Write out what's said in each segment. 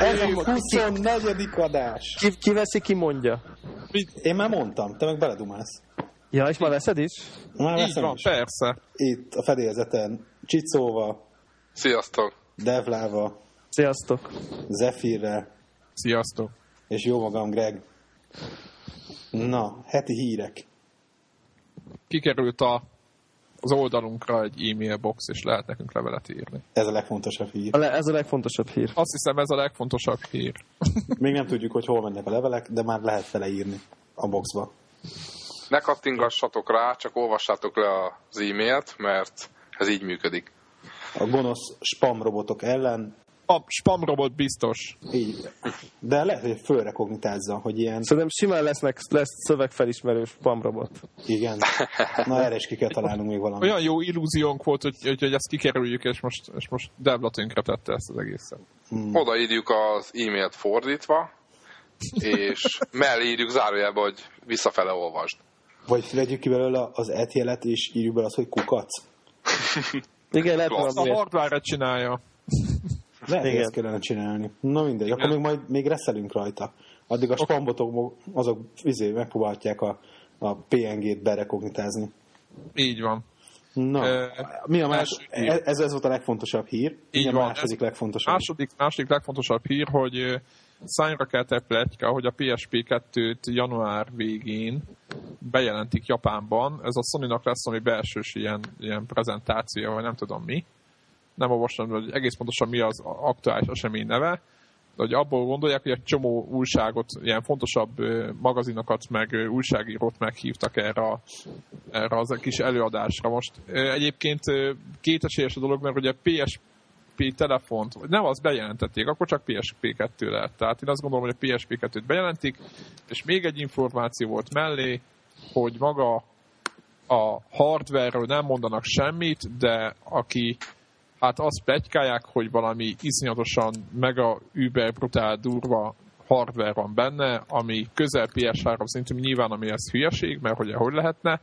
Ez a 24. adás. Ki, ki veszi, ki mondja? Én már mondtam, te meg beledumálsz. Ja, és már veszed is? Már Így veszem van, is. persze. Itt a fedélzeten Csicóva, Sziasztok! Devláva, Sziasztok! Zefirre, Sziasztok. és jó magam Greg. Na, heti hírek. Kikerült a, az oldalunkra egy e-mail box, és lehet nekünk levelet írni. Ez a legfontosabb hír. A le- Ez a legfontosabb hír. Azt hiszem ez a legfontosabb hír. Még nem tudjuk, hogy hol mennek a levelek, de már lehet feleírni a boxba. Ne kattingassatok rá, csak olvassátok le az e-mailt, mert ez így működik. A gonosz spam robotok ellen, A spam robot biztos. így. De lehet, hogy fölrekognitázza, hogy ilyen, Szerintem simán lesznek, lesz szövegfelismerő spamrobot. igen. Na erre is ki kell találnunk még valamit. Olyan jó illúziónk volt, hogy, hogy, hogy ezt kikerüljük, és most, és most Devla tönkre tette ezt az egészet. Odaírjuk az e-mailt fordítva, és mellé írjuk zárójelbe, hogy visszafele olvasd. Vagy vegyük ki belőle az etjelet, és írjuk bele azt, hogy kukac. Igen, lehet Klassz. A hardware csinálja. Lehet, hogy Igen. ezt kellene csinálni. Na mindegy, akkor még majd még reszelünk rajta. Addig a spambotok azok izé, megpróbálják a, a PNG-t berekognitázni. Így van. Na, Ö, mi a más, ez, ez volt a legfontosabb hír. Így Mi a van. második legfontosabb? Második, második legfontosabb hír, hogy szányra kelt egy pletyka, hogy a PSP 2-t január végén bejelentik Japánban. Ez a Sony-nak lesz ami belsős ilyen, ilyen prezentáció, vagy nem tudom mi. Nem olvastam, hogy egész pontosan mi az aktuális esemény neve. De hogy abból gondolják, hogy egy csomó újságot, ilyen fontosabb magazinokat, meg újságírót meghívtak erre, a, erre az kis előadásra. Most egyébként kétesélyes a dolog, mert ugye PSP telefont, vagy nem, az bejelentették, akkor csak PSP2 lehet. Tehát én azt gondolom, hogy a PSP2-t bejelentik, és még egy információ volt mellé, hogy maga a hardware-ről nem mondanak semmit, de aki hát azt plegykálják, hogy valami iszonyatosan mega über brutál durva hardware van benne, ami közel PS3 szintű, nyilván ami ez hülyeség, mert hogy hogy lehetne,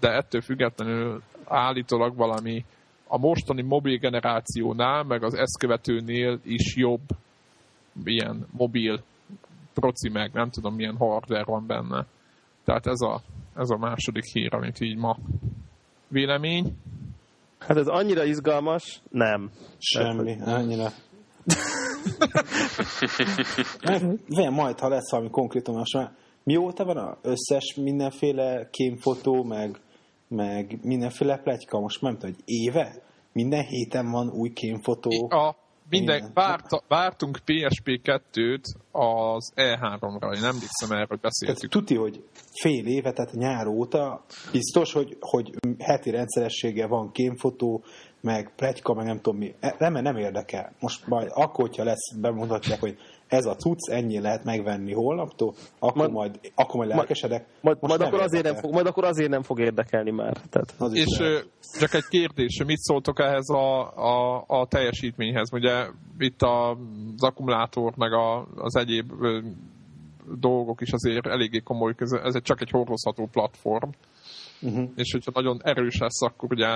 de ettől függetlenül állítólag valami a mostani mobil generációnál, meg az ezt követőnél is jobb ilyen mobil proci meg, nem tudom milyen hardware van benne. Tehát ez a, ez a második hír, amit így ma vélemény. Hát ez annyira izgalmas, nem. Semmi, annyira. Vem, majd, ha lesz valami konkrétum, most már mióta van az összes mindenféle kémfotó, meg, meg mindenféle pletyka, most nem tudom, hogy éve? Minden héten van új kémfotó. A, minden, Igen. várt, vártunk PSP2-t az E3-ra, én nem hiszem erről Tehát beszéltük. tuti, hogy fél éve, tehát nyár óta biztos, hogy, hogy heti rendszerességgel van kémfotó, meg pletyka, meg nem tudom mi. E- Nem, nem érdekel. Most majd akkor, hogyha lesz, bemutatják, hogy ez a cucc, ennyi lehet megvenni holnaptól, akkor Majd- majd, akkor majd lelkesedek. Majd, majd, akkor azért nem fog, majd akkor azért nem fog érdekelni már. Tehát, Az És lehet. ö, csak egy kérdés, mit szóltok ehhez a, a, a teljesítményhez? Ugye itt a, az akkumulátor, meg a, az egyéb ö, dolgok is azért eléggé komoly, ez, ez egy, csak egy hordozható platform, Uh-huh. és hogyha nagyon erős lesz, akkor ugye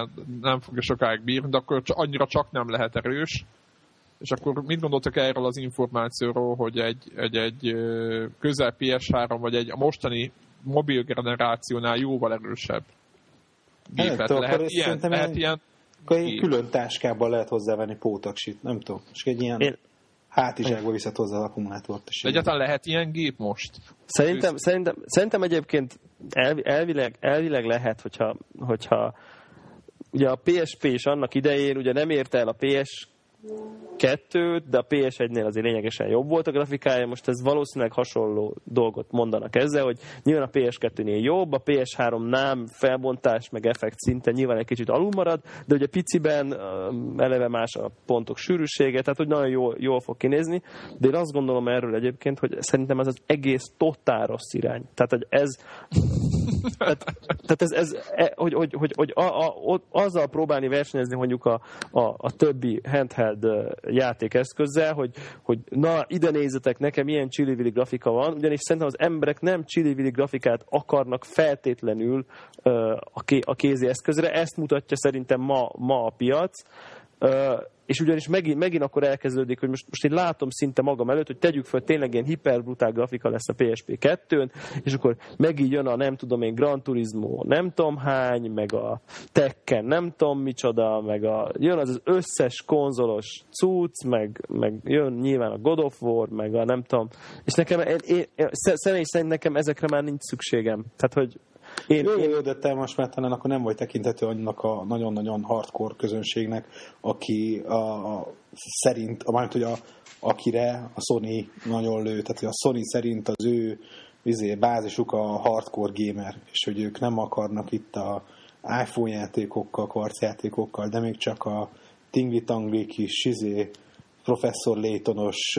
nem fogja sokáig bírni, de akkor annyira csak nem lehet erős. És akkor mit gondoltak erről az információról, hogy egy, egy, egy közel PS3, vagy egy a mostani mobil generációnál jóval erősebb Nem gépet tudom, lehet, akkor ilyen, lehet ilyen- ilyen Akkor egy külön táskában lehet hozzávenni pótaksit, nem tudom. És egy ilyen Én- hátizsákba viszed hozzá az akkumulátort. És De egyáltalán lehet ilyen gép most? Szerintem, szerintem, szerintem egyébként elvi, elvileg, elvileg lehet, hogyha, hogyha ugye a PSP is annak idején ugye nem érte el a PS 2 de a PS1-nél azért lényegesen jobb volt a grafikája, most ez valószínűleg hasonló dolgot mondanak ezzel, hogy nyilván a PS2-nél jobb, a PS3 nem felbontás, meg effekt szinten nyilván egy kicsit alul marad, de ugye piciben öm, eleve más a pontok sűrűsége, tehát hogy nagyon jól, jól fog kinézni, de én azt gondolom erről egyébként, hogy szerintem ez az egész totál rossz irány. Tehát, hogy ez tehát, tehát ez, ez e, hogy, hogy, hogy, hogy a, a, azzal próbálni versenyezni mondjuk a, a, a többi handheld játékeszközzel, hogy, hogy na, ide nézzetek, nekem ilyen csili grafika van, ugyanis szerintem az emberek nem csili grafikát akarnak feltétlenül a, ké, a kézi eszközre, ezt mutatja szerintem ma, ma a piac, és ugyanis megint, megint akkor elkezdődik, hogy most, most én látom szinte magam előtt, hogy tegyük fel, tényleg ilyen hiperbrutál grafika lesz a PSP 2-n, és akkor megint jön a nem tudom én Gran Turismo nem tudom hány, meg a Tekken nem tudom micsoda, meg a, jön az, az összes konzolos cucc, meg, meg jön nyilván a God of War, meg a nem tudom, és nekem, én, én, személy szerint nekem ezekre már nincs szükségem. Tehát, hogy én, jó, én... jó, de te most már talán akkor nem vagy tekintető annak a nagyon-nagyon hardcore közönségnek, aki a, a szerint, a, hogy a, akire a Sony nagyon lő, tehát a Sony szerint az ő vizé, bázisuk a hardcore gamer, és hogy ők nem akarnak itt a iPhone játékokkal, kvarcjátékokkal, de még csak a tingli-tangli kis izé, professzor Laytonos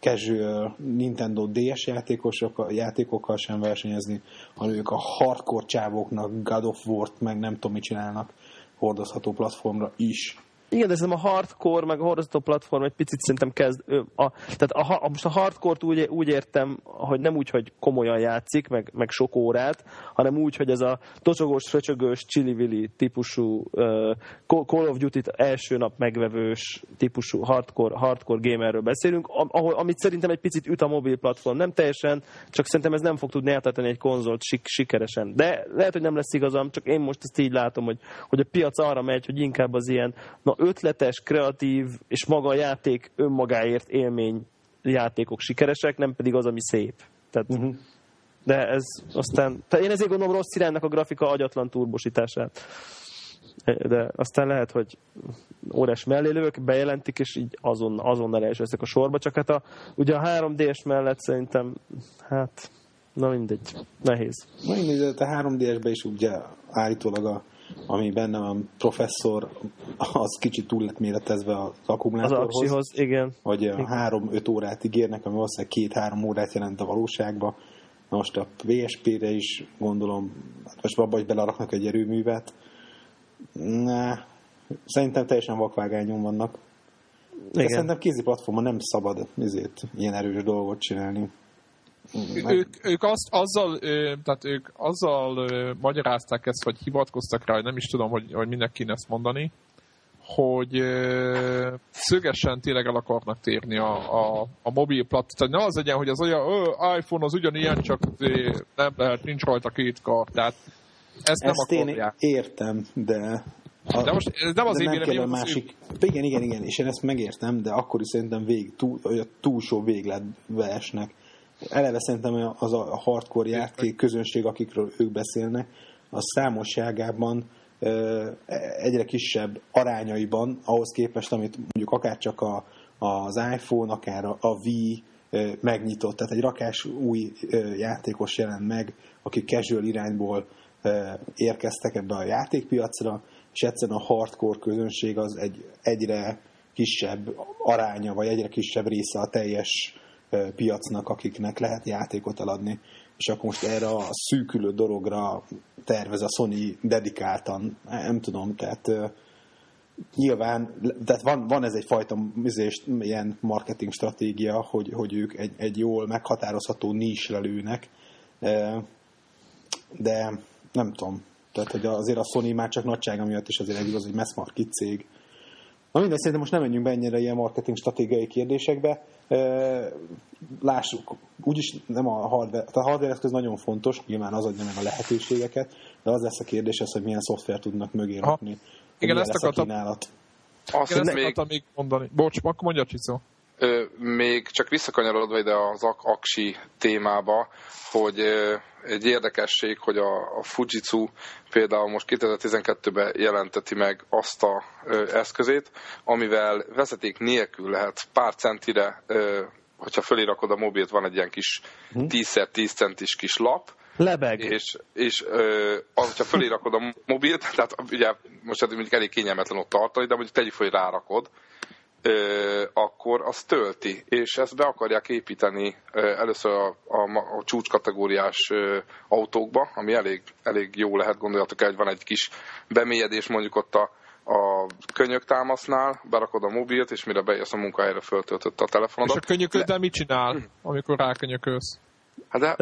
casual Nintendo DS játékosok, játékokkal sem versenyezni, hanem ők a hardcore csávoknak God of War-t, meg nem tudom mit csinálnak hordozható platformra is. Igen, de ez a hardcore, meg a hordozható platform egy picit szerintem kezd... A, tehát a, a, most a hardcore-t úgy, úgy értem, hogy nem úgy, hogy komolyan játszik, meg, meg sok órát, hanem úgy, hogy ez a tocsogós, fröcsögős, chili típusú uh, Call of Duty első nap megvevős típusú hardcore, hardcore gamerről beszélünk, ahol, amit szerintem egy picit üt a mobil platform. Nem teljesen, csak szerintem ez nem fog tudni eltartani egy konzolt sik, sikeresen. De lehet, hogy nem lesz igazam, csak én most ezt így látom, hogy, hogy a piac arra megy, hogy inkább az ilyen na, ötletes, kreatív és maga a játék önmagáért élmény játékok sikeresek, nem pedig az, ami szép. Tehát, uh-huh. De ez aztán... Tehát én ezért gondolom rossz iránynak a grafika agyatlan turbosítását. De aztán lehet, hogy órás mellélők bejelentik, és így azon, azonnal elsőztek a sorba, csak hát a, ugye a 3D-s mellett szerintem, hát, na mindegy, nehéz. Na mindegy, de a 3D-esben is ugye állítólag a ami benne van professzor, az kicsit túl lett méretezve az akkumulátorhoz. Az aksihoz, igen. Hogy három-öt órát ígérnek, ami valószínűleg két-három órát jelent a valóságban. Na most a VSP-re is gondolom, hát most abba, hogy beleraknak egy erőművet. Ne, szerintem teljesen vakvágányon vannak. De Igen. szerintem kézi platformon nem szabad ezért ilyen erős dolgot csinálni. Ők, ők azt, azzal, tehát ők azzal magyarázták ezt, vagy hivatkoztak rá, hogy nem is tudom, hogy, hogy minek kéne ezt mondani, hogy szögesen tényleg el akarnak térni a, a, a mobil plat. Tehát ne az legyen, hogy az olyan, ö, iPhone az ugyanilyen, csak nem lehet, nincs rajta két kar. Tehát ezt, nem ezt én értem, de a, de most ez nem az én véleményem, másik... Ő... Igen, igen, igen, és én ezt megértem, de akkor is szerintem vég, túl, túlsó végletbe esnek eleve szerintem az a hardcore játék közönség, akikről ők beszélnek, a számosságában egyre kisebb arányaiban ahhoz képest, amit mondjuk akár csak a, az iPhone, akár a, a Wii megnyitott. Tehát egy rakás új játékos jelent meg, akik casual irányból érkeztek ebbe a játékpiacra, és egyszerűen a hardcore közönség az egy egyre kisebb aránya, vagy egyre kisebb része a teljes piacnak, akiknek lehet játékot eladni, és akkor most erre a szűkülő dologra tervez a Sony dedikáltan, nem tudom, tehát nyilván, tehát van, van ez egyfajta izés, ilyen marketing stratégia, hogy, hogy ők egy, egy jól meghatározható nisre lőnek, de nem tudom, tehát hogy azért a Sony már csak nagysága miatt is azért egy igaz, hogy mass market cég, Na mindegy, szerintem most nem menjünk be ennyire ilyen marketing stratégiai kérdésekbe. Lássuk, úgyis nem a hardware, a hardware eszköz nagyon fontos, nyilván az adja meg a lehetőségeket, de az lesz a kérdés, az, hogy milyen szoftver tudnak mögé rakni. Igen, ezt akartam. Kínálat. Azt Igen, ezt még... akartam még mondani. Bocs, akkor mondja Csicó. Ö, még csak visszakanyarodva ide az aksi témába, hogy ö, egy érdekesség, hogy a, a Fujitsu például most 2012-ben jelenteti meg azt a ö, eszközét, amivel vezeték nélkül lehet pár centire, ö, hogyha fölirakod a mobilt, van egy ilyen kis 10x10 hm? centis kis lap, Lebeg. És, és ö, hogyha fölirakod a mobilt, tehát ugye most mondjuk elég kényelmetlen ott tartani, de mondjuk tegyük hogy rárakod, akkor az tölti, és ezt be akarják építeni először a, a, a csúcskategóriás autókba, ami elég, elég jó lehet, gondoljatok el, hogy van egy kis bemélyedés mondjuk ott a, a könyöktámasznál, berakod a mobilt, és mire bejössz a munkahelyre föltöltött a És telefonodat. a könyököddel mit csinál, amikor rákönyökölsz? Hát de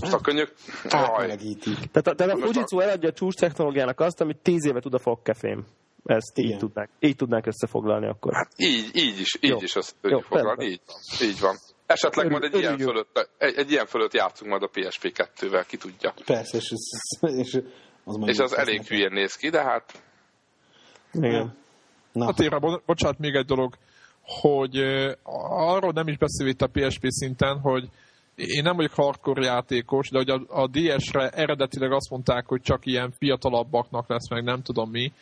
most a könyök... Átmelegítik. Tehát a, tehát a Fujitsu eladja a csúcs technológiának azt, amit 10 éve tud a fogkefém. Ezt így Igen. tudnák, így tudnák összefoglalni akkor. Hát így, így is, így Jó. is Jó, tudjuk foglalni. Így, van, így van. Esetleg majd egy ilyen, fölött, egy, egy ilyen fölött játszunk majd a PSP2-vel, ki tudja. Persze, és, és az, És az elég nekem. hülyén néz ki, de hát Igen. Na, Hát bo- bocsánat, még egy dolog, hogy arról nem is beszél itt a PSP szinten, hogy én nem vagyok hardcore játékos, de hogy a, a DS-re eredetileg azt mondták, hogy csak ilyen fiatalabbaknak lesz, meg nem tudom mi,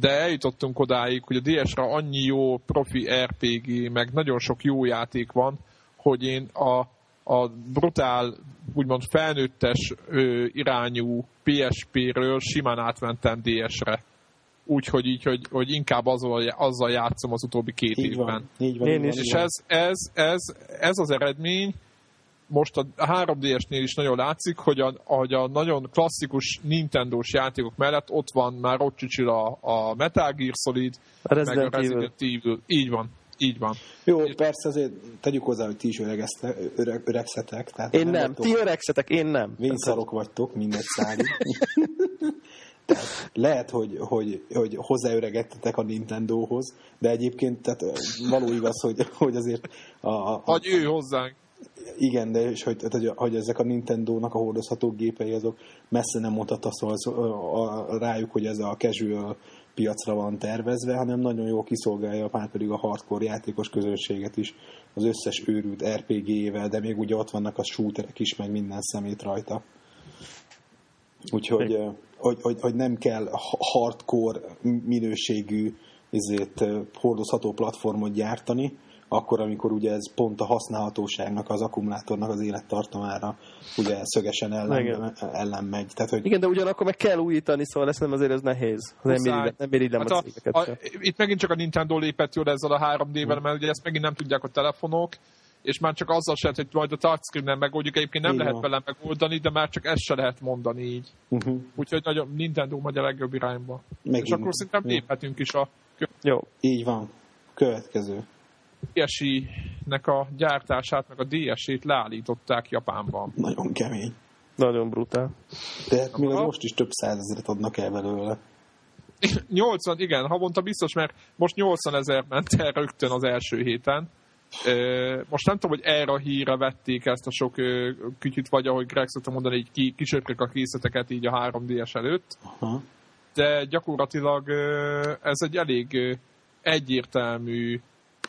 de eljutottunk odáig, hogy a DS-re annyi jó profi RPG, meg nagyon sok jó játék van, hogy én a, a brutál, úgymond felnőttes ö, irányú PSP-ről simán átmentem DS-re. Úgyhogy így, hogy, hogy inkább azzal, azzal játszom az utóbbi két így évben. van, így van. Én így van, is. És ez, ez, ez, ez az eredmény, most a 3DS-nél is nagyon látszik, hogy a, hogy a nagyon klasszikus Nintendo-s játékok mellett ott van, már ott csücsül a, a Metal Gear Solid, A meg Resident a Evil. Resident Evil. Így van, így van. Jó, persze azért tegyük hozzá, hogy ti is öregezte, öreg, öregszetek. Tehát Én nem. vagytok- Ti öregszetek, én nem. Vényszarok vagytok, mindegy szálig. Tehát lehet, hogy, hogy, hogy hozzáöregettetek a Nintendohoz, de egyébként tehát való igaz, hogy, hogy azért a, a, a, Vagy ő hozzánk. Igen, de és hogy, hogy, hogy ezek a Nintendo-nak a hordozható gépei, azok messze nem mondhatsz szó, a, a, rájuk, hogy ez a casual piacra van tervezve, hanem nagyon jól kiszolgálja már pedig a hardcore játékos közönséget is az összes őrült RPG-ével, de még ugye ott vannak a shooterek is, meg minden szemét rajta. Úgyhogy hogy, hogy, hogy nem kell ha- hardcore minőségű ezért hordozható platformot gyártani, akkor, amikor ugye ez pont a használhatóságnak, az akkumulátornak az élettartamára ugye szögesen ellen, Igen. ellen megy. Tehát, hogy Igen, de ugyanakkor meg kell újítani, szóval ezt nem azért ez nehéz. Nem irigylem, nem irigylem Hát a, a, a, sem. itt megint csak a Nintendo lépett jól ezzel a 3D-vel, mert ugye ezt megint nem tudják a telefonok, és már csak azzal se, hogy majd a touchscreen-en megoldjuk, egyébként nem Így lehet vele megoldani, de már csak ezt se lehet mondani így. uh-huh. Úgyhogy nagyon Nintendo megy a legjobb irányba. Megint. És akkor szerintem léphetünk is a Jó. így van. Következő. DSi-nek a gyártását, meg a DS-ét leállították Japánban. Nagyon kemény. Nagyon brutál. De hát még most is több százezeret adnak el belőle. 80, igen, havonta biztos, mert most 80 ezer ment el rögtön az első héten. Most nem tudom, hogy erre a híre vették ezt a sok kütyüt, vagy ahogy Greg szokta mondani, így ki, kisöprik a készleteket így a 3DS előtt, Aha. de gyakorlatilag ez egy elég egyértelmű,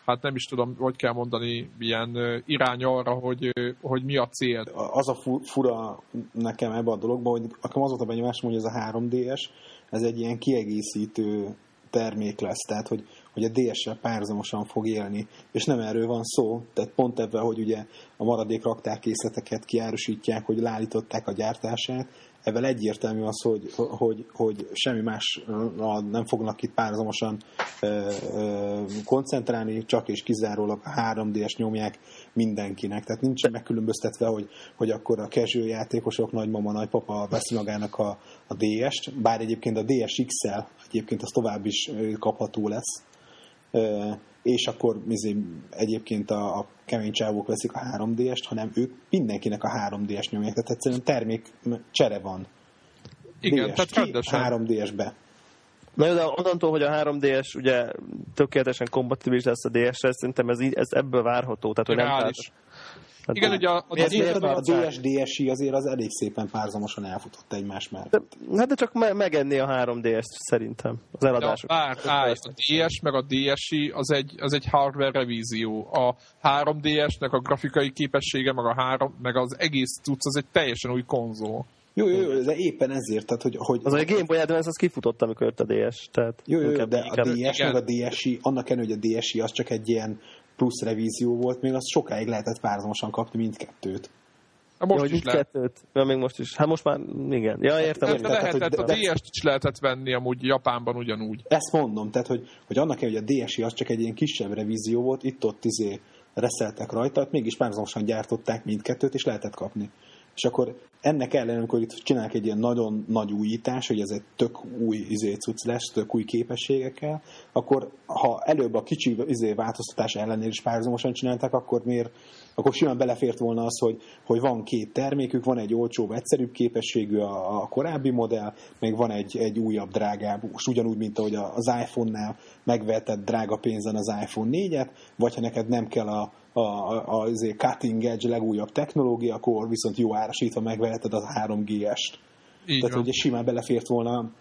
hát nem is tudom, hogy kell mondani, ilyen irány arra, hogy, hogy mi a cél. az a fu- fura nekem ebbe a dologban, hogy nekem az volt a benyomásom, hogy ez a 3DS, ez egy ilyen kiegészítő termék lesz, tehát hogy, hogy a DS-sel párhuzamosan fog élni, és nem erről van szó, tehát pont ebben, hogy ugye a maradék raktárkészleteket kiárusítják, hogy leállították a gyártását, ebben egyértelmű az, hogy, hogy, hogy semmi más nem fognak itt párhuzamosan koncentrálni, csak és kizárólag a 3D-es nyomják mindenkinek. Tehát nincs megkülönböztetve, hogy, hogy akkor a casual játékosok nagymama, nagypapa veszi magának a, a DS-t, bár egyébként a DS XL egyébként az tovább is kapható lesz. És akkor izé, egyébként a, a kemény csávók veszik a 3DS-t, hanem ők mindenkinek a 3DS nyomják. Tehát egyszerűen termék csere van. Igen, DS tehát rendesen. 3DS-be. Na jó, de onnantól, hogy a 3DS ugye tökéletesen kompatibilis lesz a DS-re, szerintem ez, így- ez ebből várható. Tehát, hogy nem Reális. tehát, hát Igen, ugye a, a, a változás? DS, DSi azért az elég szépen párzamosan elfutott egymás mellett. de, hát de csak me- megenni a 3DS-t szerintem, az a, eladások. bár, állj, a DS meg a DSi az egy, az egy hardware revízió. A 3DS-nek a grafikai képessége, meg, a 3, meg az egész tudsz, az egy teljesen új konzol. Jó, jó, jó, de éppen ezért, tehát, hogy, hogy Az a Game Boy Advance az kifutott, amikor jött a DS. Tehát jó, jó, jó, de a DS igen. meg a DSi, annak ellenére, hogy a DSi az csak egy ilyen plusz revízió volt, még azt sokáig lehetett párhuzamosan kapni mindkettőt. Hát most ja, is lehet. kettőt. Ja, még most is. Hát most már, igen. Ja, értem. De, de tehát, lehetett, hogy- a DS-t is lehetett venni amúgy Japánban ugyanúgy. Ezt mondom, tehát, hogy, hogy annak hogy a DSi az csak egy ilyen kisebb revízió volt, itt-ott izé reszeltek rajta, hát mégis párhuzamosan gyártották mindkettőt, és lehetett kapni. És akkor ennek ellenére, amikor itt csinálnak egy ilyen nagyon nagy újítás, hogy ez egy tök új izé cucc lesz, tök új képességekkel, akkor ha előbb a kicsi izé változtatás ellenére is párhuzamosan csinálták, akkor miért akkor simán belefért volna az, hogy, hogy van két termékük, van egy olcsóbb, egyszerűbb képességű a, a korábbi modell, meg van egy, egy újabb, drágább, most ugyanúgy, mint ahogy az iPhone-nál megvetted drága pénzen az iPhone 4-et, vagy ha neked nem kell a, a, a, a azért cutting edge legújabb technológia, akkor viszont jó árasítva megveheted az 3GS-t. Így Tehát, van. hogy simán belefért volna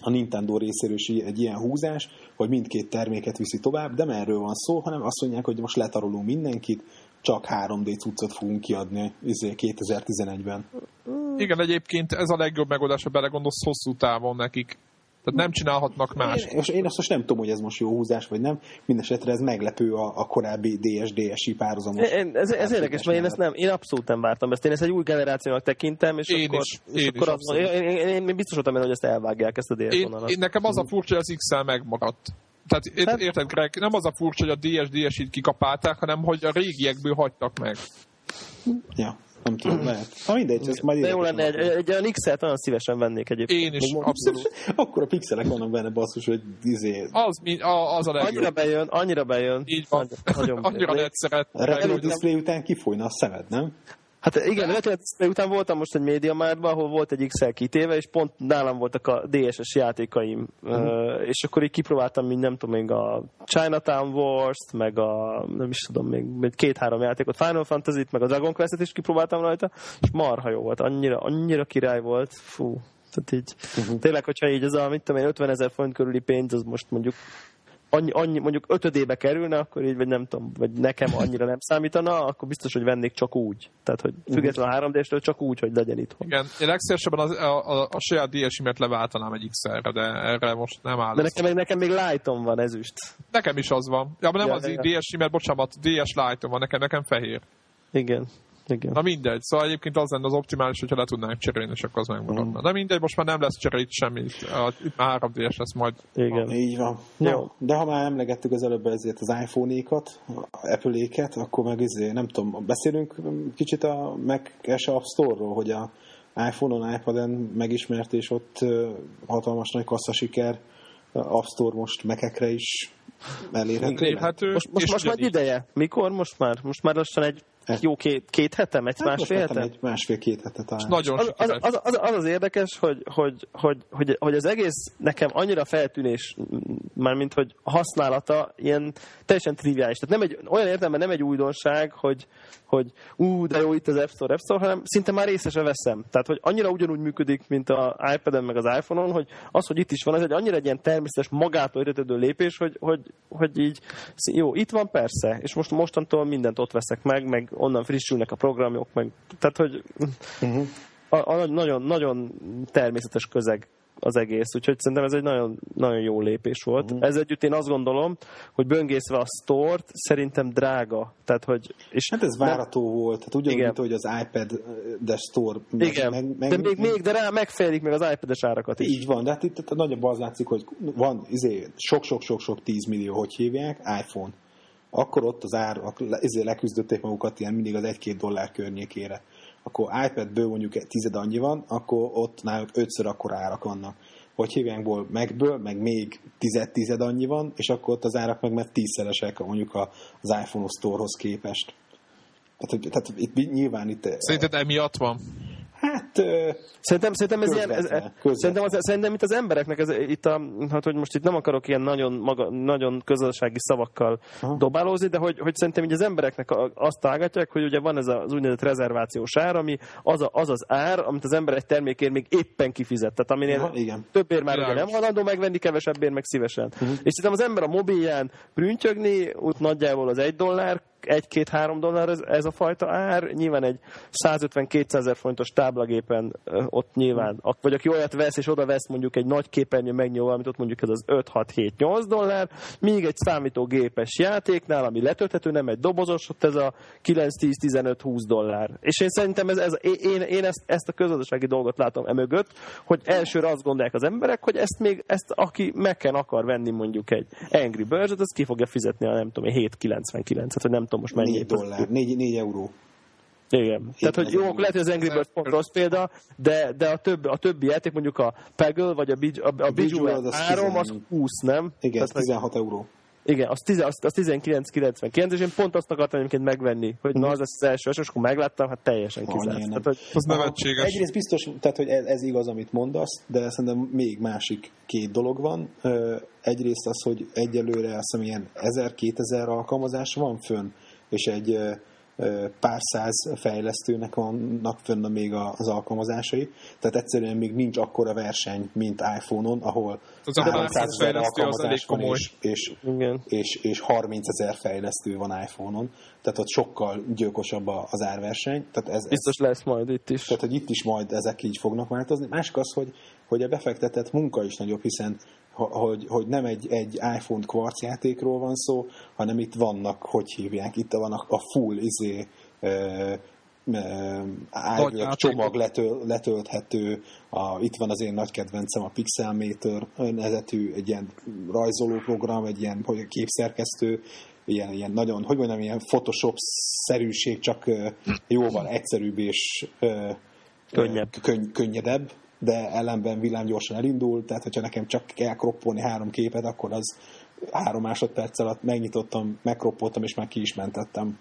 a Nintendo részéről is egy ilyen húzás, hogy mindkét terméket viszi tovább, de nem erről van szó, hanem azt mondják, hogy most letarolunk mindenkit, csak 3D cuccot fogunk kiadni izé 2011-ben. Igen, egyébként ez a legjobb megoldás, ha belegondolsz hosszú távon nekik. Tehát nem csinálhatnak más. Én, és én azt most nem tudom, hogy ez most jó húzás, vagy nem. Mindenesetre ez meglepő a, a korábbi DS-DSi párhuzamos. Ez, ez érdekes, mert én ezt nem, én abszolút nem vártam ezt. Én ezt egy új generációnak tekintem, és Én akkor, is, és én akkor is mondom, én, én, én, én, biztos voltam hogy ezt elvágják, ezt a DS Én, vonalat. én nekem az a furcsa, hogy az XL megmaradt. Tehát ért- Hát- érted, Greg, nem az a furcsa, hogy a DS, DS-it kikapálták, hanem hogy a régiekből hagytak meg. Ja, nem tudom, lehet. Ha mindegy, ez majd De jó lenne, egy, egy, egy olyan XL-t nagyon szívesen vennék egyébként. Én is, Még abszolút. Akkor a pixelek vannak benne basszus, hogy izé, Az, mi- a, az a Annyira legjobb. bejön, annyira bejön. Így van. Nagyon, Annyira lehet a szeretni. Retina Display után kifolyna a szemed, nem? Hát igen, Retina Display után voltam most egy média márban, ahol volt egy XL kitéve, és pont nálam voltak a DSS játékaim, uh-huh. és akkor így kipróbáltam, mint nem tudom, még a Chinatown Wars-t, meg a, nem is tudom, még, két-három játékot, Final Fantasy-t, meg a Dragon Quest-et is kipróbáltam rajta, és marha jó volt, annyira, annyira király volt, fú. Tehát így, uh-huh. tényleg, hogyha így ez a, mit tudom én, 50 ezer font körüli pénz, az most mondjuk annyi, annyi, mondjuk ötödébe kerülne, akkor így, vagy nem tudom, vagy nekem annyira nem számítana, akkor biztos, hogy vennék csak úgy. Tehát, hogy független a 3D-stől csak úgy, hogy legyen itthon. Igen, én legszívesebben az, a, a, a saját DS-imet leváltanám egy XR-re, de erre most nem áll. De nekem, még- nekem még lightom van ezüst. Nekem is az van. Ja, nem Ja, az ja, ja. DS-imet, bocsánat, DS Lite-om van, nekem, nekem fehér. Igen. Igen. Na mindegy, szóval egyébként az lenne az optimális, hogyha le tudnánk cserélni, és akkor az megmaradna. De mindegy, most már nem lesz csere itt semmi, a, itt már 3DS lesz majd. Igen. Így van. Jó. De ha már emlegettük az előbb ezért az iPhone-ékat, Apple-éket, akkor meg izé, nem tudom, beszélünk kicsit a Mac-es App Store-ról, hogy a iPhone-on, iPad-en megismert, és ott hatalmas nagy kasszasiker App Store most Mac-ekre is elérhető. Elérhető, Most, most, és most már ideje. Mikor? Most már? Most már lassan egy Hát- jó két, két hetem, egy Hát másfél hetem? egy másfél-két hetet talán. Nagyon az, az, az, az, az, az érdekes, hogy, hogy, hogy, hogy, hogy, az egész nekem annyira feltűnés, mármint hogy használata ilyen teljesen triviális. Tehát nem egy, olyan értelemben nem egy újdonság, hogy, hogy ú, de jó, itt az App Store, App Store, hanem szinte már részese veszem. Tehát, hogy annyira ugyanúgy működik, mint az iPad-en meg az iPhone-on, hogy az, hogy itt is van, ez egy annyira egy ilyen természetes, magától értetődő lépés, hogy, hogy, hogy így, jó, itt van persze, és most mostantól mindent ott veszek meg, meg onnan frissülnek a programok, meg, tehát, hogy Uh-huh. a, a nagyon, nagyon természetes közeg az egész, úgyhogy szerintem ez egy nagyon, nagyon jó lépés volt. Mhm. Uh-huh. Ez együtt én azt gondolom, hogy böngészve a store szerintem drága. Tehát, hogy, és Hát ez várható volt, tehát ugyanúgy, mint hogy az iPad de Store meg, igen, meg, meg, de még, még, de rá megfejlik még az iPad-es árakat is. Így van, de hát itt, nagyobb az látszik, hogy van izé, sok-sok-sok-sok 10 millió, hogy hívják, iPhone. Akkor ott az ár, izé leküzdötték magukat ilyen mindig az 1-2 dollár környékére. Akkor iPad-ből mondjuk tized annyi van, akkor ott náluk ötször akkor árak vannak. Hogy hívjánkból megből, meg még tized-tized annyi van, és akkor ott az árak meg mert tízszeresek mondjuk az iPhone Store-hoz képest. Tehát, tehát itt nyilván itt... Szerinted emiatt van? Hát... ö, Szerintem, szerintem ez ilyen, ez, szerintem, az, szerintem itt az embereknek, ez, itt a, hát hogy most itt nem akarok ilyen nagyon, maga, nagyon közösségi szavakkal Aha. dobálózni, de hogy, hogy szerintem így az embereknek azt tágatják, hogy ugye van ez az úgynevezett rezervációs ár, ami az, a, az az ár, amit az ember egy termékért még éppen kifizet. Tehát aminél Aha, igen. többért már ugye nem hajlandó megvenni, kevesebbért meg szívesen. Uh-huh. És szerintem az ember a mobilján prüntjögni, úgy nagyjából az egy dollár 1-2-3 dollár ez, ez a fajta ár. Nyilván egy 150-200 ezer fontos táblagépen ott nyilván, vagy aki olyat vesz, és oda vesz mondjuk egy nagy képernyő megnyomó, amit ott mondjuk ez az 5-6-7-8 dollár, míg egy számítógépes játéknál, ami letölthető, nem egy dobozos, ott ez a 9-10-15-20 dollár. És én szerintem ez, ez én, én ezt, ezt a közgazdasági dolgot látom emögött, hogy elsőre azt gondolják az emberek, hogy ezt még, ezt aki meg akar venni mondjuk egy Angry Birds-et, az ki fogja fizetni a nem tudom, 7,99-et, vagy nem tudom most mennyi. 4 dollár, 4, 4 euró. Igen. Tehát, hogy jó, lehet, hogy az Angry Birds pont rossz példa, de, de a, több, a többi játék, mondjuk a Peggle, vagy a, a, a, a Bejeweled 3, az 20, nem? Igen, Tehát, 16 euró. Igen, az, tize, az, az 1999, és én pont azt akartam egyébként megvenni, hogy na, az lesz az első, és akkor megláttam, hát teljesen kizárt. Tehát, hogy... Az nevetséges. Egyrészt biztos, tehát, hogy ez, ez igaz, amit mondasz, de szerintem még másik két dolog van. Egyrészt az, hogy egyelőre azt hiszem ilyen 1000-2000 alkalmazás van fönn, és egy pár száz fejlesztőnek vannak fönn még az alkalmazásai, tehát egyszerűen még nincs akkora verseny, mint iPhone-on, ahol az 300 ezer alkalmazás van, és, és, és, és 30 ezer fejlesztő van iPhone-on, tehát ott sokkal gyilkosabb az árverseny. Tehát ez, Biztos ez, lesz majd itt is. Tehát, hogy itt is majd ezek így fognak változni. Másik az, hogy, hogy a befektetett munka is nagyobb, hiszen hogy, hogy nem egy, egy iPhone kvarc játékról van szó, hanem itt vannak, hogy hívják, itt van a, full izé, e, csomag letöl, letölthető, a, itt van az én nagy kedvencem, a Pixelmator nevezetű egy ilyen rajzoló program, egy ilyen hogy képszerkesztő, ilyen, ilyen nagyon, hogy mondjam, ilyen Photoshop-szerűség, csak jóval egyszerűbb és könnyebb. Könny, könnyedebb de ellenben villám gyorsan elindul, tehát hogyha nekem csak kell kroppolni három képet, akkor az három másodperc alatt megnyitottam, megkroppoltam, és már ki is mentettem.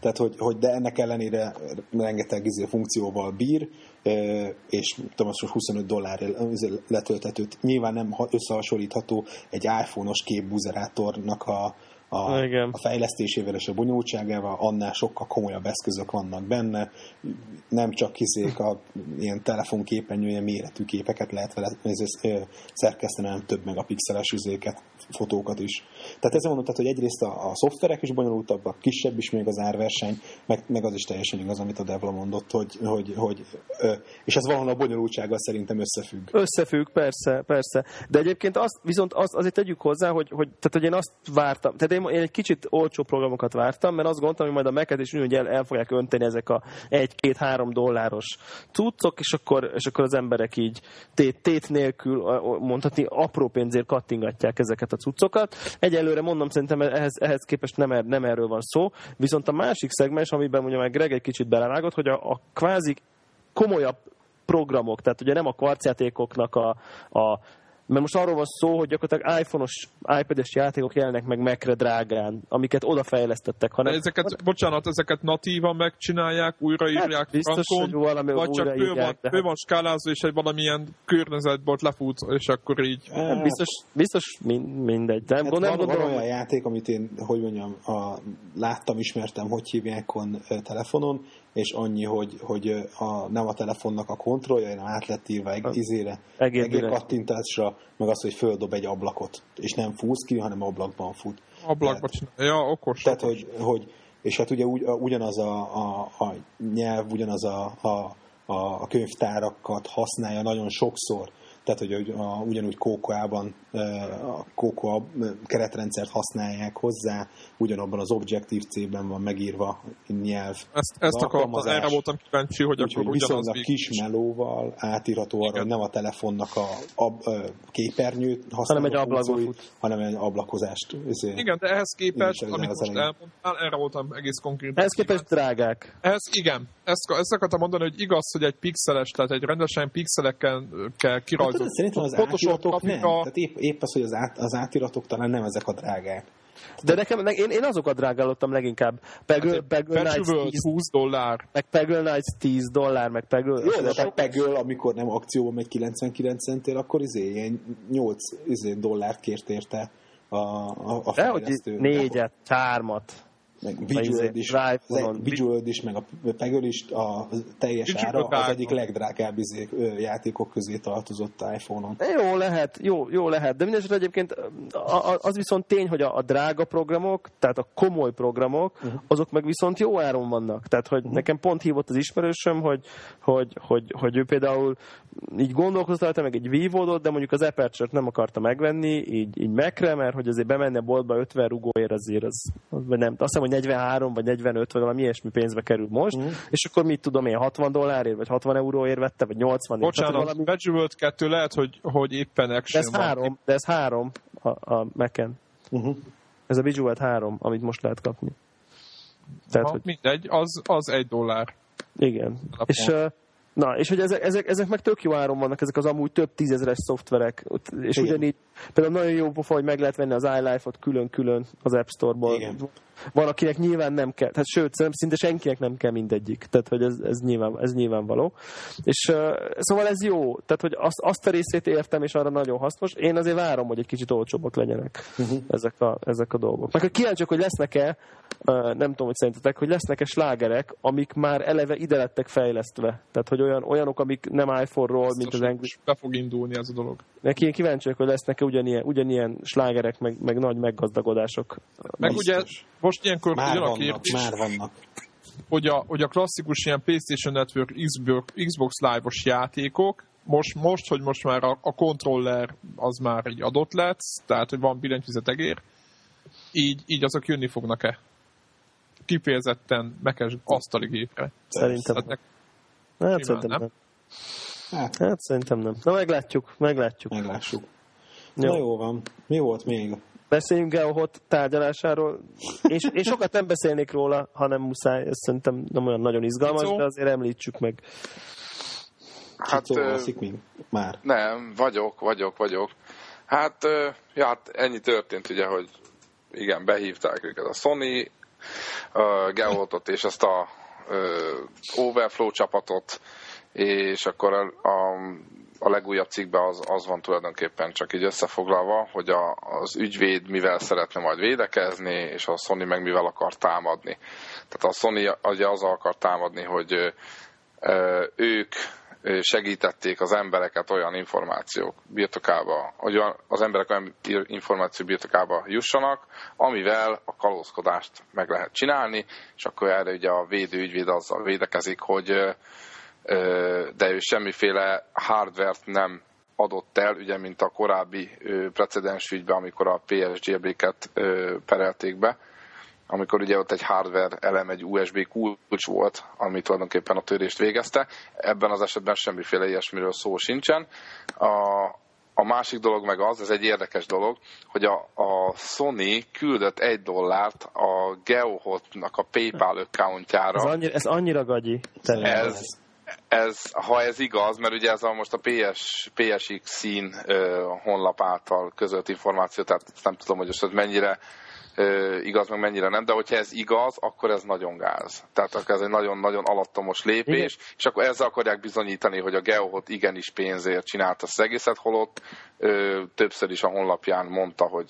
Tehát, hogy, hogy de ennek ellenére rengeteg izé funkcióval bír, és tudom, most 25 dollár letöltetőt. Nyilván nem összehasonlítható egy iPhone-os képbuzerátornak a, a, Igen. a fejlesztésével és a bonyolultságával, annál sokkal komolyabb eszközök vannak benne. Nem csak kizék a ilyen telefonképernyője méretű képeket lehet vele szerkeszteni, hanem több megapixeles üzéket, fotókat is. Tehát ezzel mondom, tehát, hogy egyrészt a, a szoftverek is bonyolultabbak, kisebb is még az árverseny, meg, meg az is teljesen igaz, amit a Devla mondott, hogy, hogy, hogy és ez valahol a bonyolultsággal szerintem összefügg. Összefügg, persze, persze. De egyébként azt, viszont azt, azért tegyük hozzá, hogy, hogy, tehát, hogy én azt vártam, tehát én, én egy kicsit olcsó programokat vártam, mert azt gondoltam, hogy majd a Mac-et is úgy, el, el fogják önteni ezek a 1-2-3 dolláros cuccok, és akkor, és akkor az emberek így tét, tét nélkül, mondhatni, apró pénzért kattingatják ezeket a cuccokat. Egyelőre mondom, szerintem ehhez, ehhez képest nem, er, nem erről van szó, viszont a másik szegmens, amiben mondja meg Greg egy kicsit belevágott, hogy a, a kvázi komolyabb programok, tehát ugye nem a kvarcjátékoknak a, a mert most arról van szó, hogy gyakorlatilag iPhone-os, iPad-es játékok jelennek meg Mac-re drágán, amiket odafejlesztettek. Hanem, ezeket, hanem... bocsánat, ezeket natívan megcsinálják, újraírják hát, biztos, frankon, hogy valami vagy csak ő van, ő van skálázva, és egy valamilyen környezetből lefut, és akkor így... Hát, biztos, biztos mindegy. De hát gondolom, van, gondolom, van olyan játék, amit én, hogy mondjam, a, láttam, ismertem, hogy hívják on telefonon, és annyi, hogy, hogy a, nem a telefonnak a kontrollja, hanem át lett írva egy izére, kattintásra, meg az, hogy földob egy ablakot, és nem fúsz ki, hanem ablakban fut. Ablakban csinálja, ja, okos. Tehát, okos. Hogy, hogy, és hát ugye ugy, ugyanaz a, a, a nyelv, ugyanaz a, a, a könyvtárakat használja nagyon sokszor, tehát hogy a, ugyanúgy Kókoában a Kókoa keretrendszert használják hozzá, ugyanabban az Objective-C-ben van megírva nyelv. Ezt, ezt akartam, erre voltam kíváncsi, hogy Úgy, akkor viszonylag kis melóval átírható arra, hogy nem a telefonnak a, a, a képernyőt hanem egy ablakot, hanem egy ablakozást. Ezért, Igen, de ehhez képest, amit most elmondtál, erre voltam egész konkrét. Ehhez képest drágák. Ez igen. Ezt, ezt akartam mondani, hogy igaz, hogy egy pixeles, tehát egy rendesen pixelekkel kell kirajzolni tudod, szerintem az átiratok nem. Tehát épp, épp az, hogy az, át, az átiratok talán nem ezek a drágák. De nekem, én, én azokat drágálottam leginkább. Peggle, hát Peggle Knights 10 20 dollár. Meg Peggle Knights 10 dollár, meg Peggle... Jó, de a Peggle, amikor nem akcióban megy 99 centél, akkor izé, ilyen 8 izé, dollárt kért érte a, a, a fejlesztő. De hogy négyet, hármat. Meg is, Drive az egy- van. Visual is, meg a Peggle is a teljes Visual ára az egyik legdrágább izé, ö, játékok közé tartozott iPhone-on. Jó lehet, jó, jó lehet, de mindesetre egyébként a- a- az viszont tény, hogy a, a drága programok, tehát a komoly programok, uh-huh. azok meg viszont jó áron vannak. Tehát, hogy uh-huh. nekem pont hívott az ismerősöm, hogy, hogy, hogy, hogy ő például így gondolkozott rajta, meg egy vívódott, de mondjuk az Aperture-t nem akarta megvenni, így, így Mac-re, mert hogy azért bemenne boltba 50 rugóért azért, az, az nem, azt hiszem, hogy 43 vagy 45 vagy valami ilyesmi pénzbe kerül most, uh-huh. és akkor mit tudom én, 60 dollárért, vagy 60 euróért vette, vagy 80 ért. Tehát, Bocsánat, valami... Bejeweled 2 lehet, hogy, hogy éppen de action ez van. három, de ez három a, a Mac-en. Uh-huh. Ez a Visual 3, amit most lehet kapni. Tehát, Ha, hogy mindegy, az, az egy dollár. igen. Alapon. És, ö, na, és hogy ezek, ezek, ezek meg tök jó áron vannak, ezek az amúgy több tízezeres szoftverek. És Igen. ugyanígy, például nagyon jó pofa, hogy meg lehet venni az iLife-ot külön-külön az App Store-ból. Igen. Van, akinek nyilván nem kell, tehát sőt, szinte senkinek nem kell mindegyik. Tehát, hogy ez, ez, nyilván, ez nyilvánvaló. És uh, szóval ez jó. Tehát, hogy azt, azt a részét értem, és arra nagyon hasznos. Én azért várom, hogy egy kicsit olcsóbbak legyenek uh-huh. ezek, a, ezek a dolgok. Meg kíváncsiak, hogy lesznek-e, uh, nem tudom, hogy szerintetek, hogy lesznek-e slágerek, amik már eleve ide lettek fejlesztve. Tehát, hogy olyan, olyanok, amik nem iPhone-ról, mint az Angry Be fog indulni ez a dolog. Neki én kíváncsi vagyok, hogy lesznek-e ugyanilyen, ugyanilyen slágerek, meg, meg nagy meggazdagodások. Meg Biztos. ugye most ilyenkor Már jön a vannak, kérdés, már vannak. hogy a, hogy a klasszikus ilyen PlayStation Network, Xbox, Xbox Live-os játékok, most, most, hogy most már a, a controller az már egy adott lett, tehát hogy van billentyűzetegér, így, így azok jönni fognak-e? Kifejezetten mekes asztali gépre. Szerintem nem. nek- Hát simán szerintem nem. nem. Hát, Hát szerintem nem. Na meglátjuk, meglátjuk. meglássuk. Jó. Na jó van. Mi volt még? Beszéljünk Geohot tárgyalásáról. Én, én sokat nem beszélnék róla, ha nem muszáj. Ez szerintem nem olyan nagyon izgalmas, Cicó? de azért említsük meg. Hát, Cicó alszik még? Már. Nem, vagyok, vagyok, vagyok. Hát, ja, hát ennyi történt ugye, hogy igen, behívták őket a Sony, a Geotot és ezt a Overflow csapatot, és akkor a, a, a legújabb cikkben az, az van tulajdonképpen csak így összefoglalva, hogy a, az ügyvéd mivel szeretne majd védekezni, és a Sony meg mivel akar támadni. Tehát a Sony ugye azzal akar támadni, hogy ők segítették az embereket olyan információk birtokába, hogy az emberek olyan információ birtokába jussanak, amivel a kalózkodást meg lehet csinálni, és akkor erre ugye a védőügyvéd azzal védekezik, hogy de ő semmiféle hardvert nem adott el, ugye, mint a korábbi precedens ügyben, amikor a PSGB-ket ö, perelték be, amikor ugye ott egy hardware elem, egy USB kulcs volt, ami tulajdonképpen a törést végezte. Ebben az esetben semmiféle ilyesmiről szó sincsen. A, a másik dolog meg az, ez egy érdekes dolog, hogy a, a Sony küldött egy dollárt a Geohotnak a PayPal accountjára. Ez annyira, ez annyira gagyi. Ez, ez, ha ez igaz, mert ugye ez a most a PS, PSX szín ö, honlap által közölt információ, tehát nem tudom, hogy most ez mennyire ö, igaz, meg mennyire nem, de hogyha ez igaz, akkor ez nagyon gáz. Tehát akkor ez egy nagyon-nagyon alattomos lépés, Igen. és akkor ezzel akarják bizonyítani, hogy a Geohot igenis pénzért csinálta az egészet, holott többször is a honlapján mondta, hogy